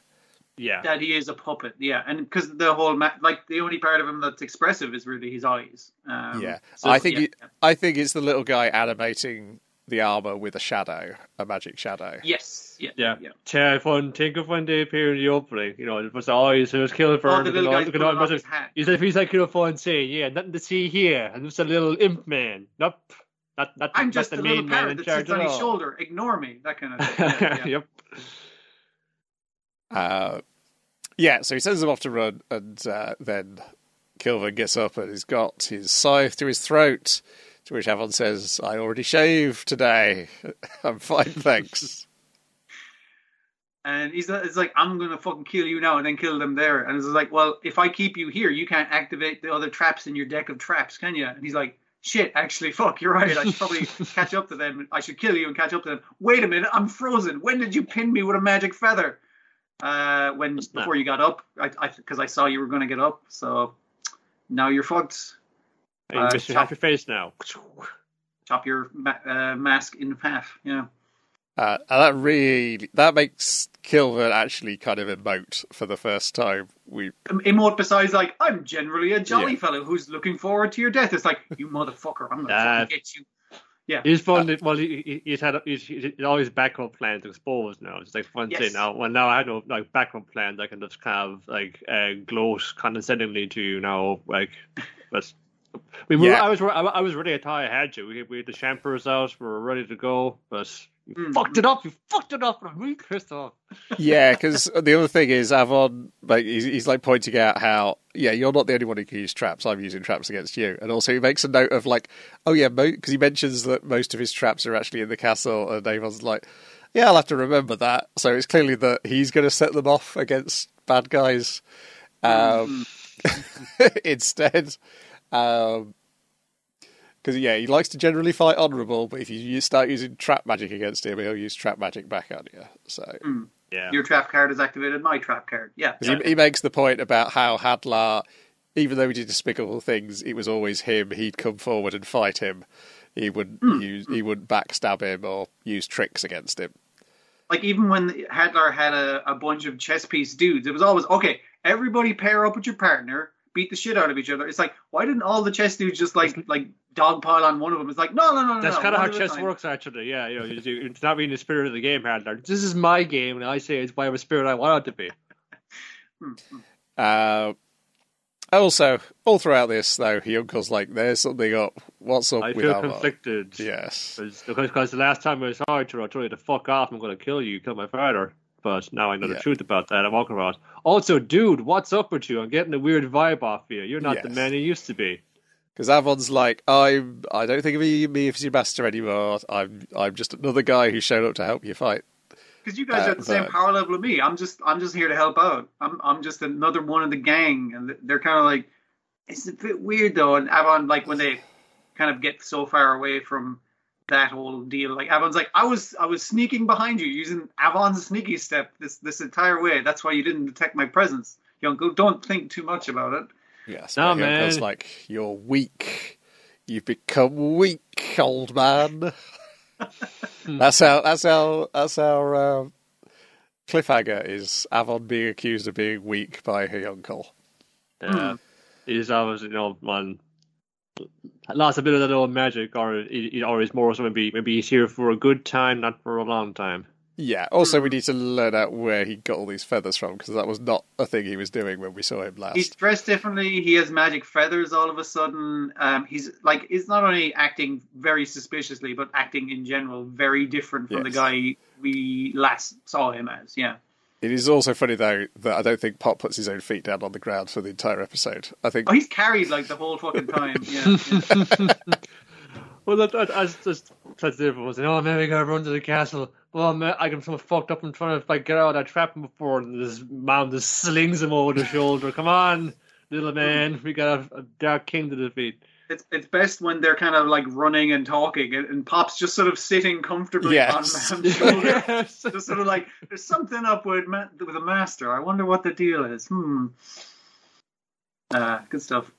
Yeah. that he is a puppet. Yeah, and because the whole ma- like the only part of him that's expressive is really his eyes. Um, yeah, so, I think yeah, it- I think it's the little guy animating the armor with a shadow, a magic shadow. yes, yeah, Yeah. yeah. Yeah, fun. Think of when they appear in the opening. You know, it was always it was killing for Oh, the little guy's pulling off his hat. He's like he's like you know fun saying, yeah, nothing to see here, and just a little imp man. Nope, not not I'm not just the a main little man parrot in that charge sits on his all. shoulder. Ignore me. That kind of thing. Yeah, yeah. yep. Uh, yeah, so he sends him off to run, and uh, then Kilvern gets up and he's got his scythe to his throat. To which Avan says, "I already shaved today. I'm fine, thanks." And he's it's like, I'm gonna fucking kill you now and then kill them there. And it's like, well, if I keep you here, you can't activate the other traps in your deck of traps, can you? And he's like, shit, actually, fuck, you're right. I should probably catch up to them. I should kill you and catch up to them. Wait a minute, I'm frozen. When did you pin me with a magic feather? Uh, when Just now. before you got up, I because I, saw you were gonna get up. So now you're fucked. Hey, Uh, Mr. chop- your Face now. Chop your ma- uh, mask in half. Yeah. Uh, that really that makes Kilvern actually kind of emote for the first time. We Emote besides like, I'm generally a jolly Yeah. fellow who's looking forward to your death. It's like, you motherfucker, I'm gonna fucking get you. Yeah, He's fun. that- well, he, he- he's had he's, he's always backup plans exposed now. It's like fun Yes. thing now. Well, now I have no like backup plans. I can just kind of like uh, gloat condescendingly to you now. Like, but we were, Yeah. I was I, I was ready. I thought I had you. We, we had the champers out. We were ready to go, but you Mm. fucked it up. You fucked it up. I'm really pissed off. yeah, because the other thing is Avan, like he's, he's like pointing out how yeah, you're not the only one who can use traps. I'm using traps against you, and also he makes a note of like, oh yeah, because he mentions that most of his traps are actually in the castle, and Avan's like, yeah, I'll have to remember that. So it's clearly that he's going to set them off against bad guys um, instead. Um, Because yeah, he likes to generally fight honourable, but if you use- start using trap magic against him, he'll use trap magic back on you. So Yeah. Your trap card is activated. My trap card. yeah. he, he makes the point about how Hadlar, even though he did despicable things, it was always him. He'd come forward and fight him. He wouldn't use, he wouldn't backstab him or use tricks against him. Like even when Hadlar had a, a bunch of chess piece dudes, it was always okay. Everybody pair up with your partner, beat the shit out of each other. It's like why didn't all the chess dudes just like like dogpile on one of them? It's like no, no, no, no. That's no, kind of how chess time. works, actually. Yeah, you know, you, you- it's not being the spirit of the game, Hadlar. This is my game, and I say it's whatever spirit I want it to be. Hmm. Uh, also, all throughout this, though, he uncle's like, "There's something up. What's up I with feel Avan?" conflicted. Yes. Because, because the last time I saw each other, I told you to fuck off. I'm going to kill you. Kill my father. But now I know Yeah. the truth about that. I'm walking around. Also, dude, what's up with you? I'm getting a weird vibe off you. You're not the man you used to be. Because Avan's like, I'm. I don't think of me, me as your master anymore. I'm. I'm just another guy who showed up to help you fight. Because you guys Uh, are at the same but- power level of me. I'm just I'm just here to help out. I'm I'm just another one of the gang, and they're kind of like it's a bit weird though. And Avan like when they kind of get so far away from that whole deal, like Avan's like I was I was sneaking behind you using Avan's sneaky step this this entire way. That's why you didn't detect my presence, Yonko. Don't think too much about it. Yes. No, but he man. like, you're weak. You've become weak, old man. that's how. That's how. That's how. Uh, cliffhanger is Avan being accused of being weak by her uncle. Yeah. He's always, you know, man, lost a bit of that old magic, or he, he- or he's more so maybe maybe he's here for a good time, not for a long time. Yeah. Also, we need to learn out where he got all these feathers from because that was not a thing he was doing when we saw him last. He's dressed differently. He has magic feathers all of a sudden. Um, he's like he's not only acting very suspiciously, but acting in general very different from the guy we last saw him as. Yeah. It is also funny though that I don't think Pop puts his own feet down on the ground for the entire episode. I think Oh, he's carried like the whole fucking time. Yeah. yeah. Well, that, that, I was just that's the difference. Oh man, we gotta run to the castle. Well, man, I got so fucked up and trying to like get out of that trap before, and this mom just slings him over the shoulder. Come on, little man, we got a, a dark king to defeat. It's it's best when they're kind of like running and talking, and, and Pop's just sort of sitting comfortably Yes. on Maam's shoulder. Yes. just sort of like there's something up with ma- with the master. I wonder what the deal is. Hmm. Uh, good stuff.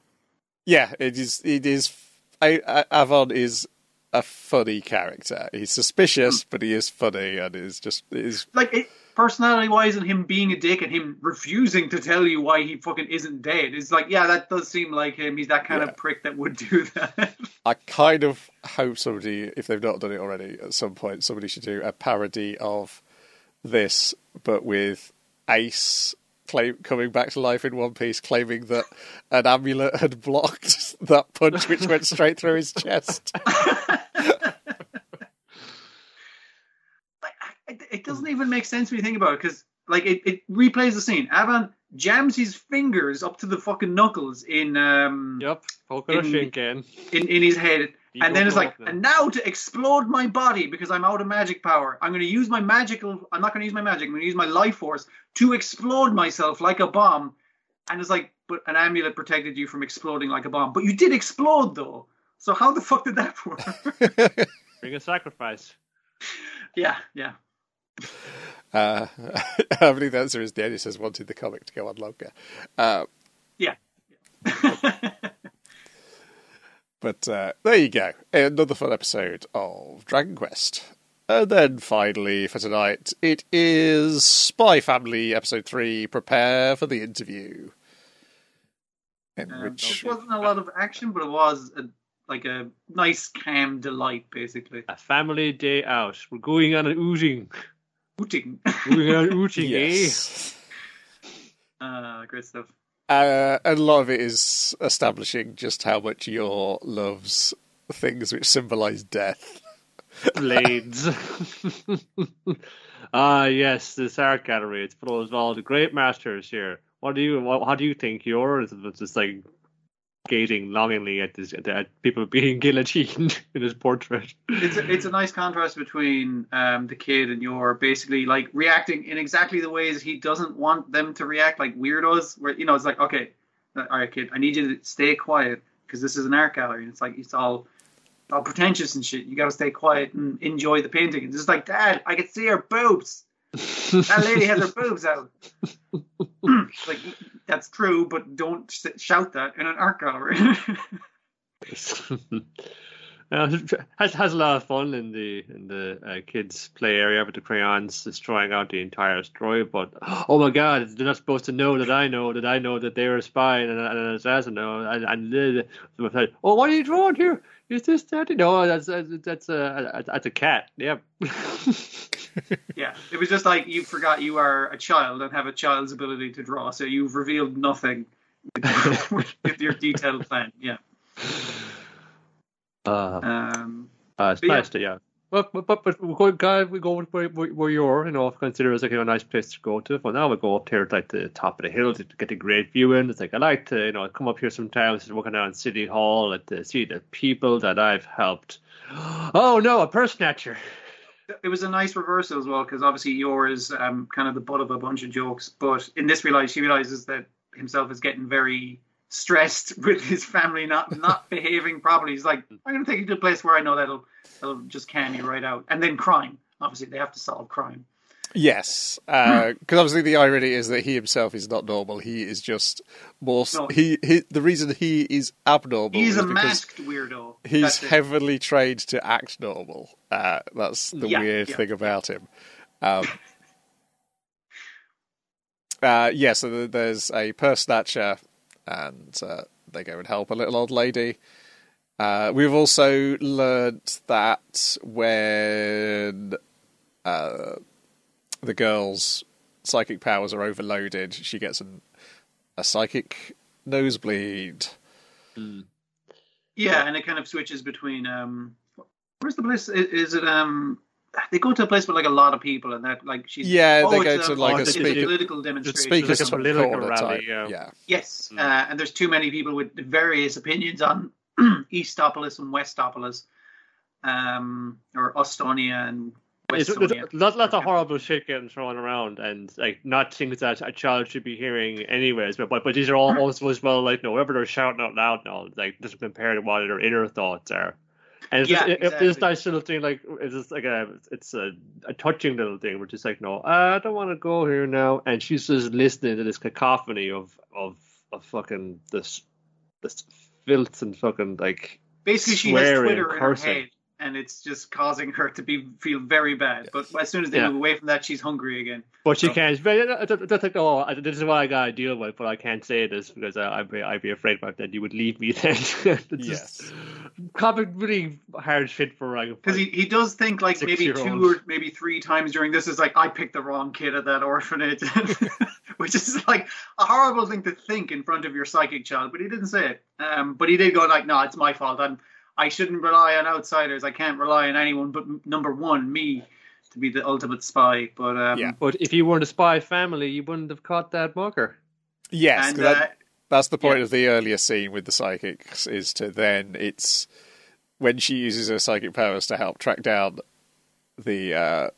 yeah, it is. It is. A- A- Avan is a funny character. He's suspicious, but he is funny, and is just is like it, personality wise and him being a dick and him refusing to tell you why he fucking isn't dead it's like yeah that does seem like him he's that kind Yeah. of prick that would do that I kind of hope somebody, if they've not done it already, at some point, somebody should do a parody of this, but with Ace claim, coming back to life in One Piece, claiming that an amulet had blocked that punch, which went straight through his chest. like it, doesn't even make sense when you think about it because like it, it replays the scene. Avan jams his fingers up to the fucking knuckles in um Yep, In- in, in his head. You and then it's like and now to explode my body because i'm out of magic power. I'm going to use my magical i'm not going to use my magic i'm going to use my life force to explode myself like a bomb. And it's like but an amulet protected you from exploding like a bomb. But you did explode though. So how the fuck did that work? Bring a sacrifice. yeah yeah Uh, I believe the answer is the editors says wanted the comic to go on longer. Uh, yeah But uh, there you go. Another fun episode of Dragon Quest. And then finally for tonight, it is Spy Family episode 3 Prepare for the Interview. In Um, which. it wasn't a lot of action but it was a, like a nice calm delight basically A family day out. We're going on an outing. Hooting. Going on an outing, eh? Yes. uh, great stuff Uh, and a lot of it is establishing just how much Yor loves things which symbolize death. Blades. ah, yes, the art gallery. It's full of all the great masters here. What do you? What, how do you think yours? It's just like gazing longingly at this at people being guillotined in his portrait. it's a, it's a nice contrast between um, the kid and Yor basically like reacting in exactly the ways he doesn't want them to react, like weirdos. Where you know it's like, okay, all right, kid, I need you to stay quiet because this is an art gallery, and it's like it's all all pretentious and shit. You got to stay quiet and enjoy the painting. And it's like, Dad, I can see her boobs. That lady has her boobs out. like that's true, but don't shout that in an art gallery. Uh, has has a lot of fun in the in the uh, kids play area with the crayons destroying out the entire story. But oh my god, they're not supposed to know that I know that I know that they're a spy and, and doesn't know. And, and uh, oh, what are you drawing here? Is this that? No, that's that's a that's a cat. Yep. yeah, it was just like you forgot you are a child and have a child's ability to draw, so you've revealed nothing with, with your detailed plan. Yeah. Uh, Um, uh, it's but yeah. nice to, yeah. But, but, but, but we go, guy, we go where, where, where you're, you know, consider it as like a nice place to go to. Well, now we go up here to like the top of the hill to get a great view in. It's like, I like to, you know, come up here sometimes, walking down City Hall and to see the people that I've helped. Oh no, a purse snatcher. It was a nice reversal as well because obviously Yor is um, kind of the butt of a bunch of jokes, but in this realize she realizes that himself is getting very stressed with his family not not behaving properly. He's like, I'm going to take you to a place where I know that'll that'll just can you right out, and then crime. Obviously, they have to solve crime. Yes, because obviously the irony is that he himself is not normal. He is just more. No. He, he the reason he is abnormal He's is a because masked weirdo. he's heavily trained to act normal. Uh, that's the Yeah, weird yeah. thing about him. Um, uh, yeah, so th- there's a purse snatcher, and uh, they go and help a little old lady. Uh, we've also learnt that when uh, the girl's psychic powers are overloaded, she gets an, a psychic nosebleed. Yeah, and it kind of switches between um, where's the place? Is, is it um? They go to a place with like a lot of people, and that like she's Yeah, oh, they go a, to, like, a it's speaker- political The demonstration. speaker like a political rally, type. yeah. yeah. Yes, Mm. uh, and there's too many people with various opinions on Eastopolis and Westopolis, um, or Ostonia and It's, Westonia. lots, lots of horrible shit getting thrown around, and like not things that a child should be hearing, anyways. But but, but these are all also as well like no, whatever they're shouting out loud now, like doesn't compare to what their inner thoughts are. And it's Yeah, just, it, it's this nice little thing, like it's just like a it's a, a touching little thing, which is like no, I don't want to go here now, and she's just listening to this cacophony of of of fucking this this filth and fucking like Basically, she has swearing, Twitter in her head, and it's just causing her to be feel very bad. But as soon as they Yeah. move away from that, she's hungry again. But she So- can't. But I don't don't think, oh, this is what I gotta deal with. But I can't say this because I, I'd be, I'd be afraid about that you would leave me then. it's Yes. comic really hard shit for like. Because he, he does think like maybe two Six-year-old. or maybe three times during this is like I picked the wrong kid at that orphanage, which is like a horrible thing to think in front of your psychic child. But he didn't say it. Um, but he did go like, no, it's my fault. I'm I shouldn't rely on outsiders. I can't rely on anyone but number one, me, to be the ultimate spy. But um, Yeah. But if you weren't a spy family, you wouldn't have caught that mugger. Yes, and 'cause that, uh, that's the point yeah. of the earlier scene with the psychics is to then it's when she uses her psychic powers to help track down the uh,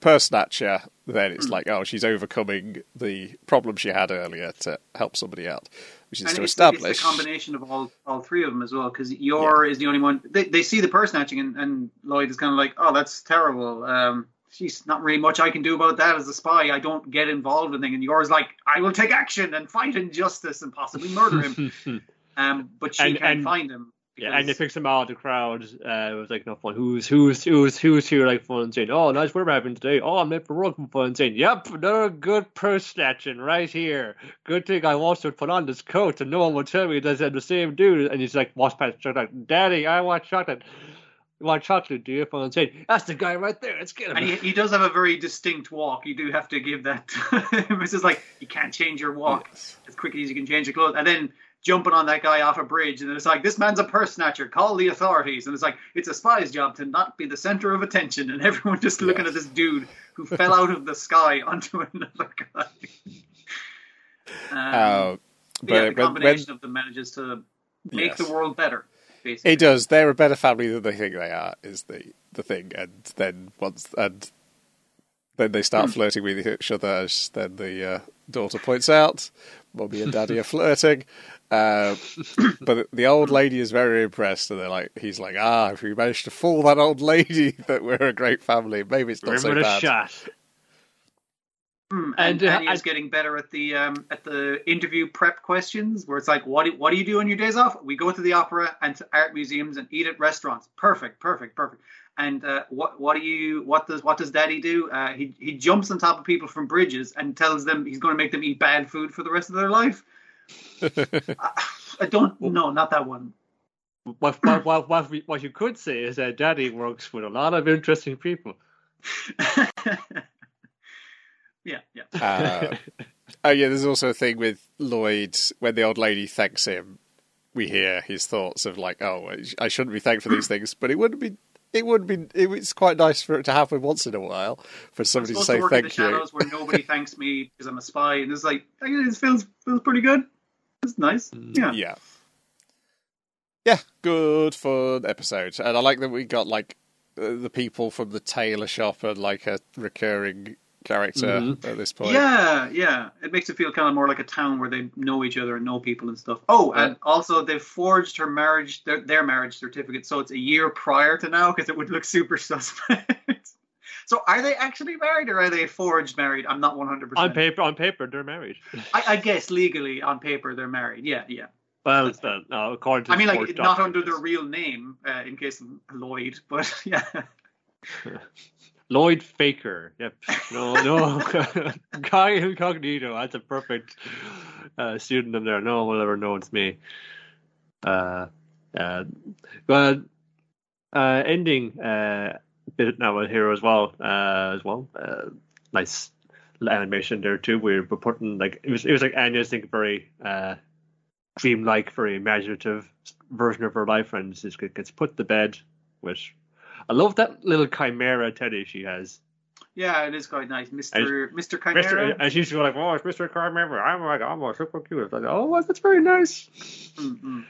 purse snatcher. Then Hmm. it's like, oh, she's overcoming the problem she had earlier to help somebody out, which is and to it's, establish. it's the combination of all all three of them as well. Because Yor is the only one. They, they see the purse snatching, and, and Loid is kind of like, "Oh, that's terrible." Um, she's not really much I can do about that as a spy. I don't get involved in things. And Yor's like, "I will take action and fight injustice and possibly murder him." um, but she And- can't and- find him. Yeah, and they because- picks him out of the crowd. Uh, it was like no fun. Who's who's who's who's here? Like fun saying, "Oh, nice work having today." Oh, I'm late for work. Fun saying, "Yep, another good purse snatching right here. Good thing I also put on this coat, and no one will tell me that's the same dude." And he's like, "Walks past chocolate, Daddy, I want chocolate. You want chocolate? Do you?" Fun saying, "That's the guy right there. Let's get him." And he, he does have a very distinct walk. You do have to give that. it's just like you can't change your walk Yes. as quickly as you can change your clothes. And then jumping on that guy off a bridge, and then it's like, this man's a purse snatcher. Call the authorities. And it's like, it's a spy's job to not be the center of attention. And everyone just looking at this dude who fell out of the sky onto another guy. Um, Uh, but yeah, the when, when combination of them manages to make Yes. the world better. Basically. it does, they're a better family than they think they are. Is the the thing, and then once and then they start flirting with each other, as then the uh, daughter points out. mummy and daddy are flirting. Uh, but the old lady is very impressed, and they're like, he's like, ah, if we managed to fool that old lady that we're a great family, maybe it's not Remember so the bad. shot. Hmm, and And, uh, Anya is I- getting better at the um, at the interview prep questions, where it's like, what do, what do you do on your days off? We go to the opera and to art museums and eat at restaurants. Perfect, perfect, perfect. And uh, what what do you what does what does Daddy do? Uh, he he jumps on top of people from bridges and tells them he's going to make them eat bad food for the rest of their life. I, I don't no, not that one. What, what, what, what, we, what you could say is that Daddy works with a lot of interesting people. yeah, yeah. Uh, oh yeah, there's also a thing with Loid when the old lady thanks him. We hear his thoughts of like, "Oh, I shouldn't be thanked for these things," but it wouldn't be. It would be. It, it's quite nice for it to happen once in a while for somebody to supposed say to work in the thank you. shadows where nobody thanks me because I'm a spy, and it's like it feels feels pretty good. It's nice. Yeah. Yeah. Yeah, good fun episode, and I like that we got like the people from the tailor shop and like a recurring character Mhm. at this point. Yeah, yeah. It makes it feel kind of more like a town where they know each other and know people and stuff. Oh, and also they've forged her marriage, their, their marriage certificate, so it's a year prior to now because it would look super suspect. So are they actually married or are they forged married? I'm not 100%. On paper, on paper, they're married. I, I guess legally on paper they're married. Yeah, yeah. Well, it's not, no, according to I mean, like not under their real name uh, in case of Loid, but yeah. Loid Faker. Yep. No, no. Guy Incognito. That's a perfect uh, pseudonym there. No one will ever know it's me. Uh, uh, but uh, ending uh, bit now with here as well. Uh, as well. Uh, nice animation there too. We were putting like it was. It was like Anya's think very uh, dreamlike, very imaginative version of her life, and just gets put to bed. Which I love that little chimera teddy she has. Yeah, it is quite nice, Mister Mister Chimera. Mr. And she's like, oh, it's Mr. Chimera. I'm like, I'm a super cute. It's like, oh, that's very nice. Mm-mm.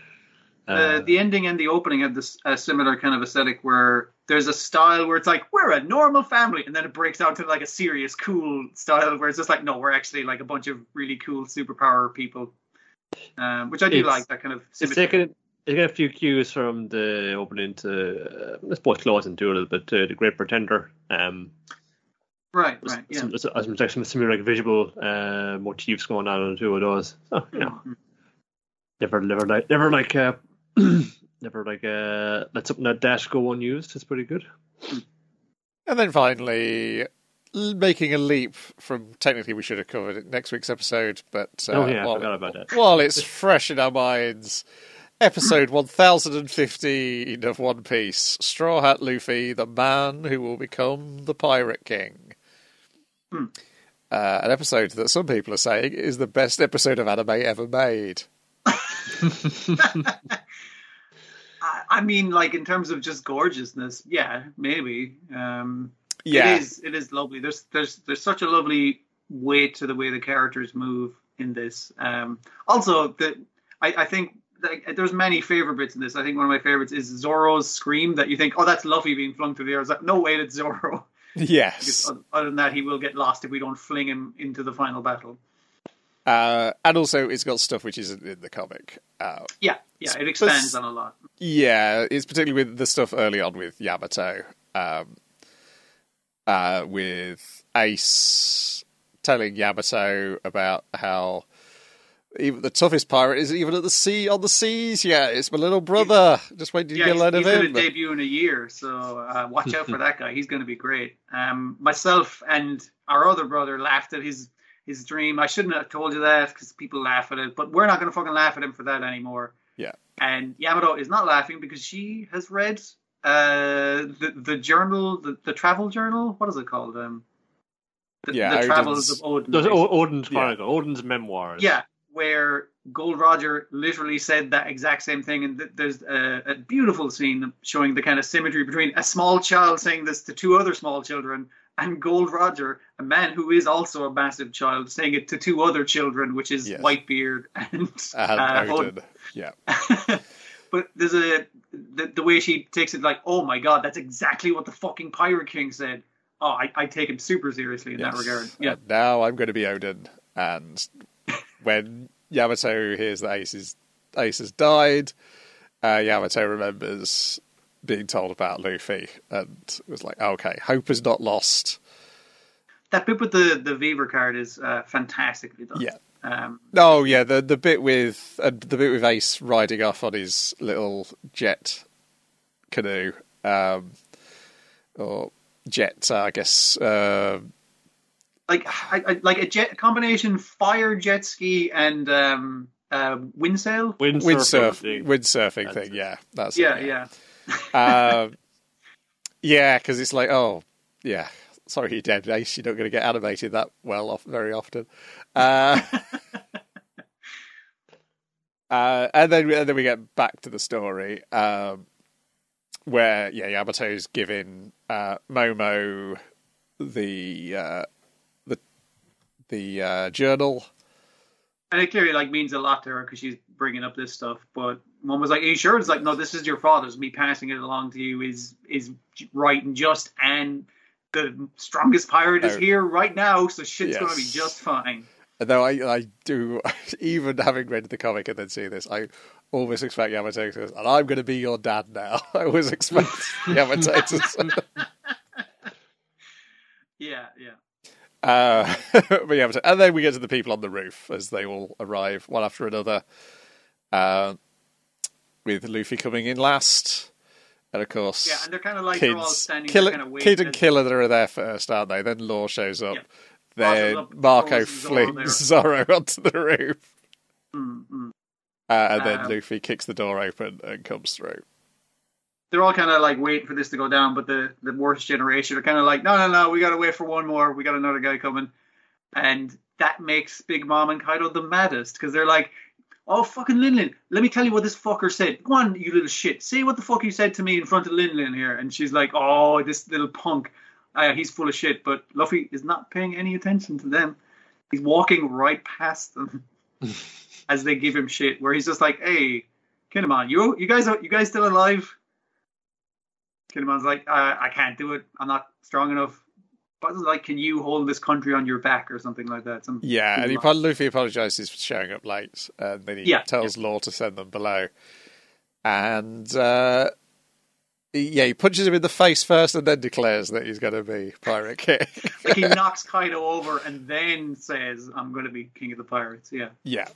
Uh, uh, the ending and the opening have this a similar kind of aesthetic where there's a style where it's like we're a normal family, and then it breaks out to like a serious, cool style where it's just like no, we're actually like a bunch of really cool superpower people, um, which I do It's- like that kind of. it's symmetry. taken. It's got a few cues from the opening to, uh, I suppose, close into a little bit to the Great Pretender. Um, right, right, yeah. some, some, some, some similar like visual uh, motifs going on in the two of those. So you know, Mhm. never, never like, never like, uh, never like, uh, let something that go unused. It's pretty good. And then finally, making a leap from technically we should have covered it next week's episode, but uh, oh yeah, I while, forgot about that. while it's fresh in our minds, episode 1015 of One Piece Straw Hat Luffy, the man who will become the Pirate King. Hmm. Uh, an episode that some people are saying is the best episode of anime ever made. I, I mean, like in terms of just gorgeousness, yeah, maybe. Um, Yeah, It is. It is lovely. There's there's there's such a lovely weight to the way the characters move in this. Um, also, the I, I think like, there's many favorite bits in this. I think one of my favorites is Zoro's scream that you think, oh, that's Luffy being flung through the air. It's like, no, way, it's Zoro. Because yes. o- other than that, he will get lost if we don't fling him into the final battle. Uh, and also, it's got stuff which isn't in the comic. Uh, Yeah, yeah, it expands on a lot. Yeah, it's particularly with the stuff early on with Yamato, um, uh, with Ace telling Yamato about how even the toughest pirate is even at the sea on the seas. Yeah, it's my little brother. Just wait till you Yeah, get a he's, load he's going him. to debut in a year, so uh, watch out for that guy. He's going to be great. Um, myself and our other brother laughed at his his dream. I shouldn't have told you that because people laugh at it, but we're not going to fucking laugh at him for that anymore. Yeah. And Yamato is not laughing because she has read uh, the the journal, the, the travel journal. What is it called? Um, the, Yeah, the Oden's- travels of Oden. There's O- Oden's Yeah. Oden's memoirs. Yeah, where Gold Roger literally said that exact same thing, and th- there's a, a beautiful scene showing the kind of symmetry between a small child saying this to two other small children, and Gold Roger, a man who is also a massive child, saying it to two other children, which is Yes. Whitebeard and uh, Oden. Yeah, but there's a the, the way she takes it like, oh my god, that's exactly what the fucking Pirate King said. Oh, I, I take him super seriously in that regard. Yeah, And now I'm going to be Oden, and when Yamato hears that Ace, is, Ace has died. Uh, Yamato remembers being told about Luffy and it was like, okay, hope is not lost. That bit with the the Weaver card is uh, fantastically done. Yeah. Um, Oh yeah, the the bit with uh, the bit with Ace riding off on his little jet canoe, um, or jet, I guess. Uh, like I, I, like a jet combination fire jet ski and um, uh, windsail. windsurf, thing. windsurfing thing. it. Yeah, that's Yeah, it, yeah. Um, yeah, because it's like, oh, yeah. Sorry, you're dead, Ace. You're not going to get animated that well off very often. Uh, uh, and then and then we get back to the story um, where yeah, Yamato's giving uh, Momo the uh, the the uh, journal. And it clearly like means a lot to her because she's bringing up this stuff. But one was like, "Are you sure?" It's like, "No, this is your father's. Me passing it along to you is is right and just, and the strongest pirate is here right now, so shit's going to be just fine." Though I, I do, even having read the comic and then seeing this, I almost expect Yamato to, and I'm going to be your dad now. I always expect Yamato to Yeah, yeah. uh, but Yamato. And then we get to the people on the roof as they all arrive one after another, uh, with Luffy coming in last. And of course, Yeah, and they're kind of like they're all kids, standing Killer, kind of Kid and Killer are there first, aren't they? Then Law shows up. Yeah. Then up, Marco flings Zoro onto the roof. Mm, mm. Uh, and then Um, Luffy kicks the door open and comes through. They're all kind of like waiting for this to go down, but the the worst generation are kind of like, no, no, no, we got to wait for one more. We got another guy coming, and that makes Big Mom and Kaido the maddest because they're like, oh fucking Lin Lin, let me tell you what this fucker said. Go on, you little shit, say what the fuck you said to me in front of Lin Lin here, and she's like, oh, this little punk, uh, he's full of shit. But Luffy is not paying any attention to them. He's walking right past them as they give him shit. Where he's just like, hey, Kinemon, you you guys are you guys still alive? Kinemon's like, I can't do it. I'm not strong enough. Like, can you hold this country on your back or something like that? Some Yeah, and he. Luffy apologizes for showing up late, and then he Yeah, tells Law to send them below. And uh, yeah, he punches him in the face first, and then declares that he's going to be Pirate King. like he knocks Kaido over and then says, "I'm going to be king of the pirates." Yeah, yeah,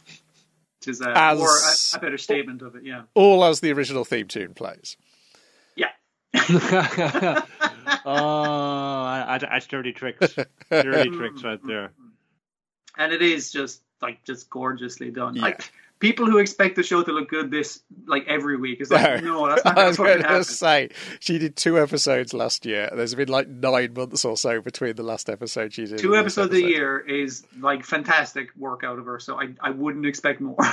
which is uh, As- a, a better statement of it. Yeah, all as the original theme tune plays. oh, I, I, that's dirty tricks. Dirty tricks right there. and it is just like just gorgeously done. Yeah. Like people who expect the show to look good this like every week is like, no, that's not I was going to say she did two episodes last year. There's been like nine months or so between the last episode she did. Two episodes a episode. year is like fantastic work out of her, so I I wouldn't expect more.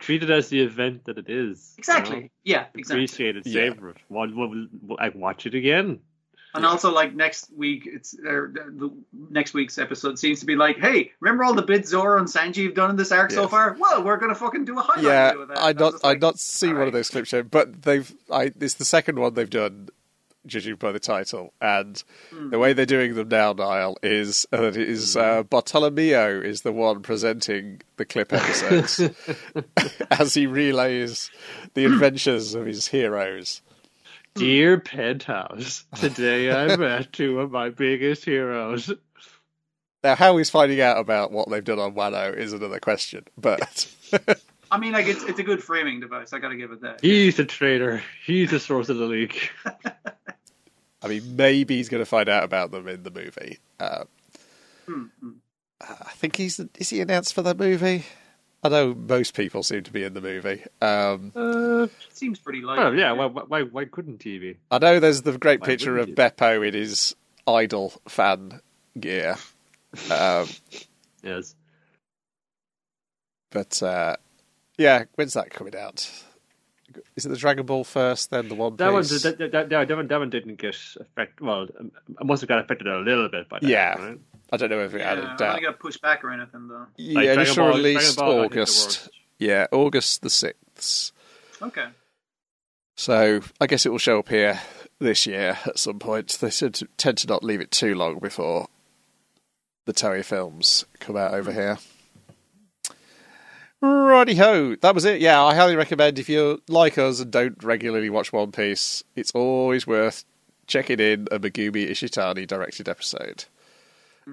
Treat it as the event that it is. you exactly. know? Yeah, exactly. Appreciate it, Yeah. savor it. What, what, what, I watch it again. And also, like next week, it's er, the next week's episode seems to be like, hey, remember all the bits Zoro and Sanji have done in this arc so far? Well, we're gonna fucking do a highlight Yeah, video of that. I And not I like, not see one of those clips shown, but they've I it's the second one they've done, judging by the title, and Hmm. the way they're doing them now, Niall, is uh, that it is uh, Bartolomeo is the one presenting the clip episodes as he relays the adventures of his heroes. Dear Penthouse, today I met two of my biggest heroes. Now, how he's finding out about what they've done on Wano is another question, but I mean, like it's it's a good framing device. I gotta give it that. He's a traitor. He's the source of the leak. I mean, maybe he's going to find out about them in the movie. Uh, Hmm, hmm. I think he's is he announced for the movie? I know most people seem to be in the movie. Um, Uh, Seems pretty light. well, yeah, why, why, why couldn't he be? I know there's the great Why picture of Bepo in his idol fan gear. Um, Yes. but uh, yeah, when's that coming out? Is it the Dragon Ball first, then the One That one, Piece? that, that, that, that one, that one didn't get affected. Well, it must have got affected a little bit by that. Yeah. right? I don't know if it Yeah, had I a don't doubt. think I got pushed back or anything though. Yeah, Like initial Ball- release Ball, I think, is the August. Yeah, August the sixth. Okay. So I guess it will show up here this year at some point. They tend to, tend to not leave it too long before the Terry films come out over hmm. here. Alrighty ho, that was it. Yeah, I highly recommend if you like us and don't regularly watch One Piece, it's always worth checking in a Megumi Ishitani directed episode.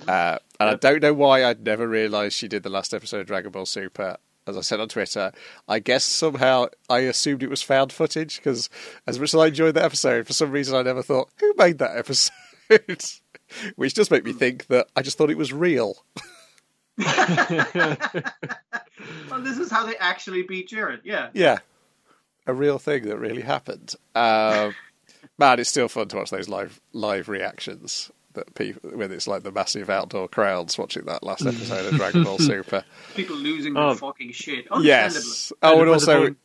Uh, and I don't know why I'd never realised she did the last episode of Dragon Ball Super. As I said on Twitter, I guess somehow I assumed it was found footage because, as much as I enjoyed that episode, for some reason I never thought who made that episode, which does make me think that I just thought it was real. Well, this is how they actually beat Jiren. Yeah. Yeah, a real thing that really happened. Um, man, it's still fun to watch those live live reactions that people when it's like the massive outdoor crowds watching that last episode of Dragon Ball Super. People losing their Oh. fucking shit. Understandably. yes. Oh, and And also when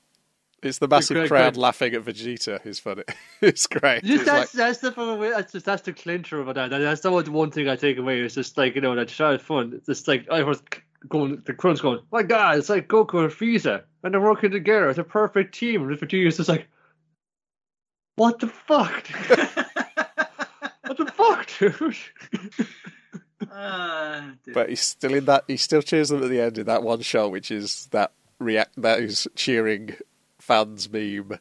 it's the massive great- crowd great- laughing at Vegeta. It's funny. It's great. It's that's like, that's the fucking way. That's just that's the clincher of it. That that's the one, one thing I take away. It's just like you know that shot is fun. It's just like I was going. The crowd's going. My God, it's like Goku and Frieza, and they're working together. It's a perfect team. And Vegeta is just like, what the fuck? what the fuck, dude? Ah, dude. but he's still in that. He still cheers them at the end in that one shot, which is that react. That is cheering fans meme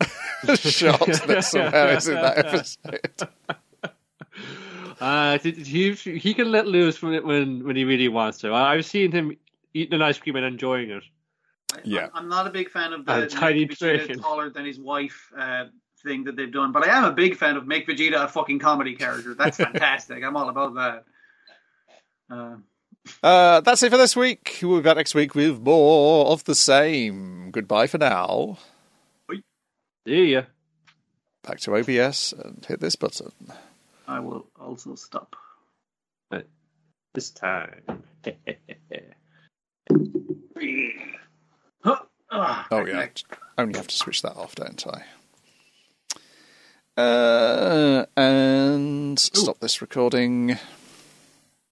shot that somehow is in that episode. Uh, he he can let loose when when when he really wants to. I- I've seen him eating an ice cream and enjoying it. Yeah. I'm, I'm not a big fan of the And make tiny Vegeta taller than his wife uh, thing that they've done, but I am a big fan of make Vegeta a fucking comedy character. That's fantastic. I'm all about that. Uh, Uh, that's it for this week. We'll be back next week with more of the same. Goodbye for now. See ya. Back to OBS and hit this button. I will also stop. This time. Oh yeah, only have to switch that off, don't I? Uh, and stop this recording.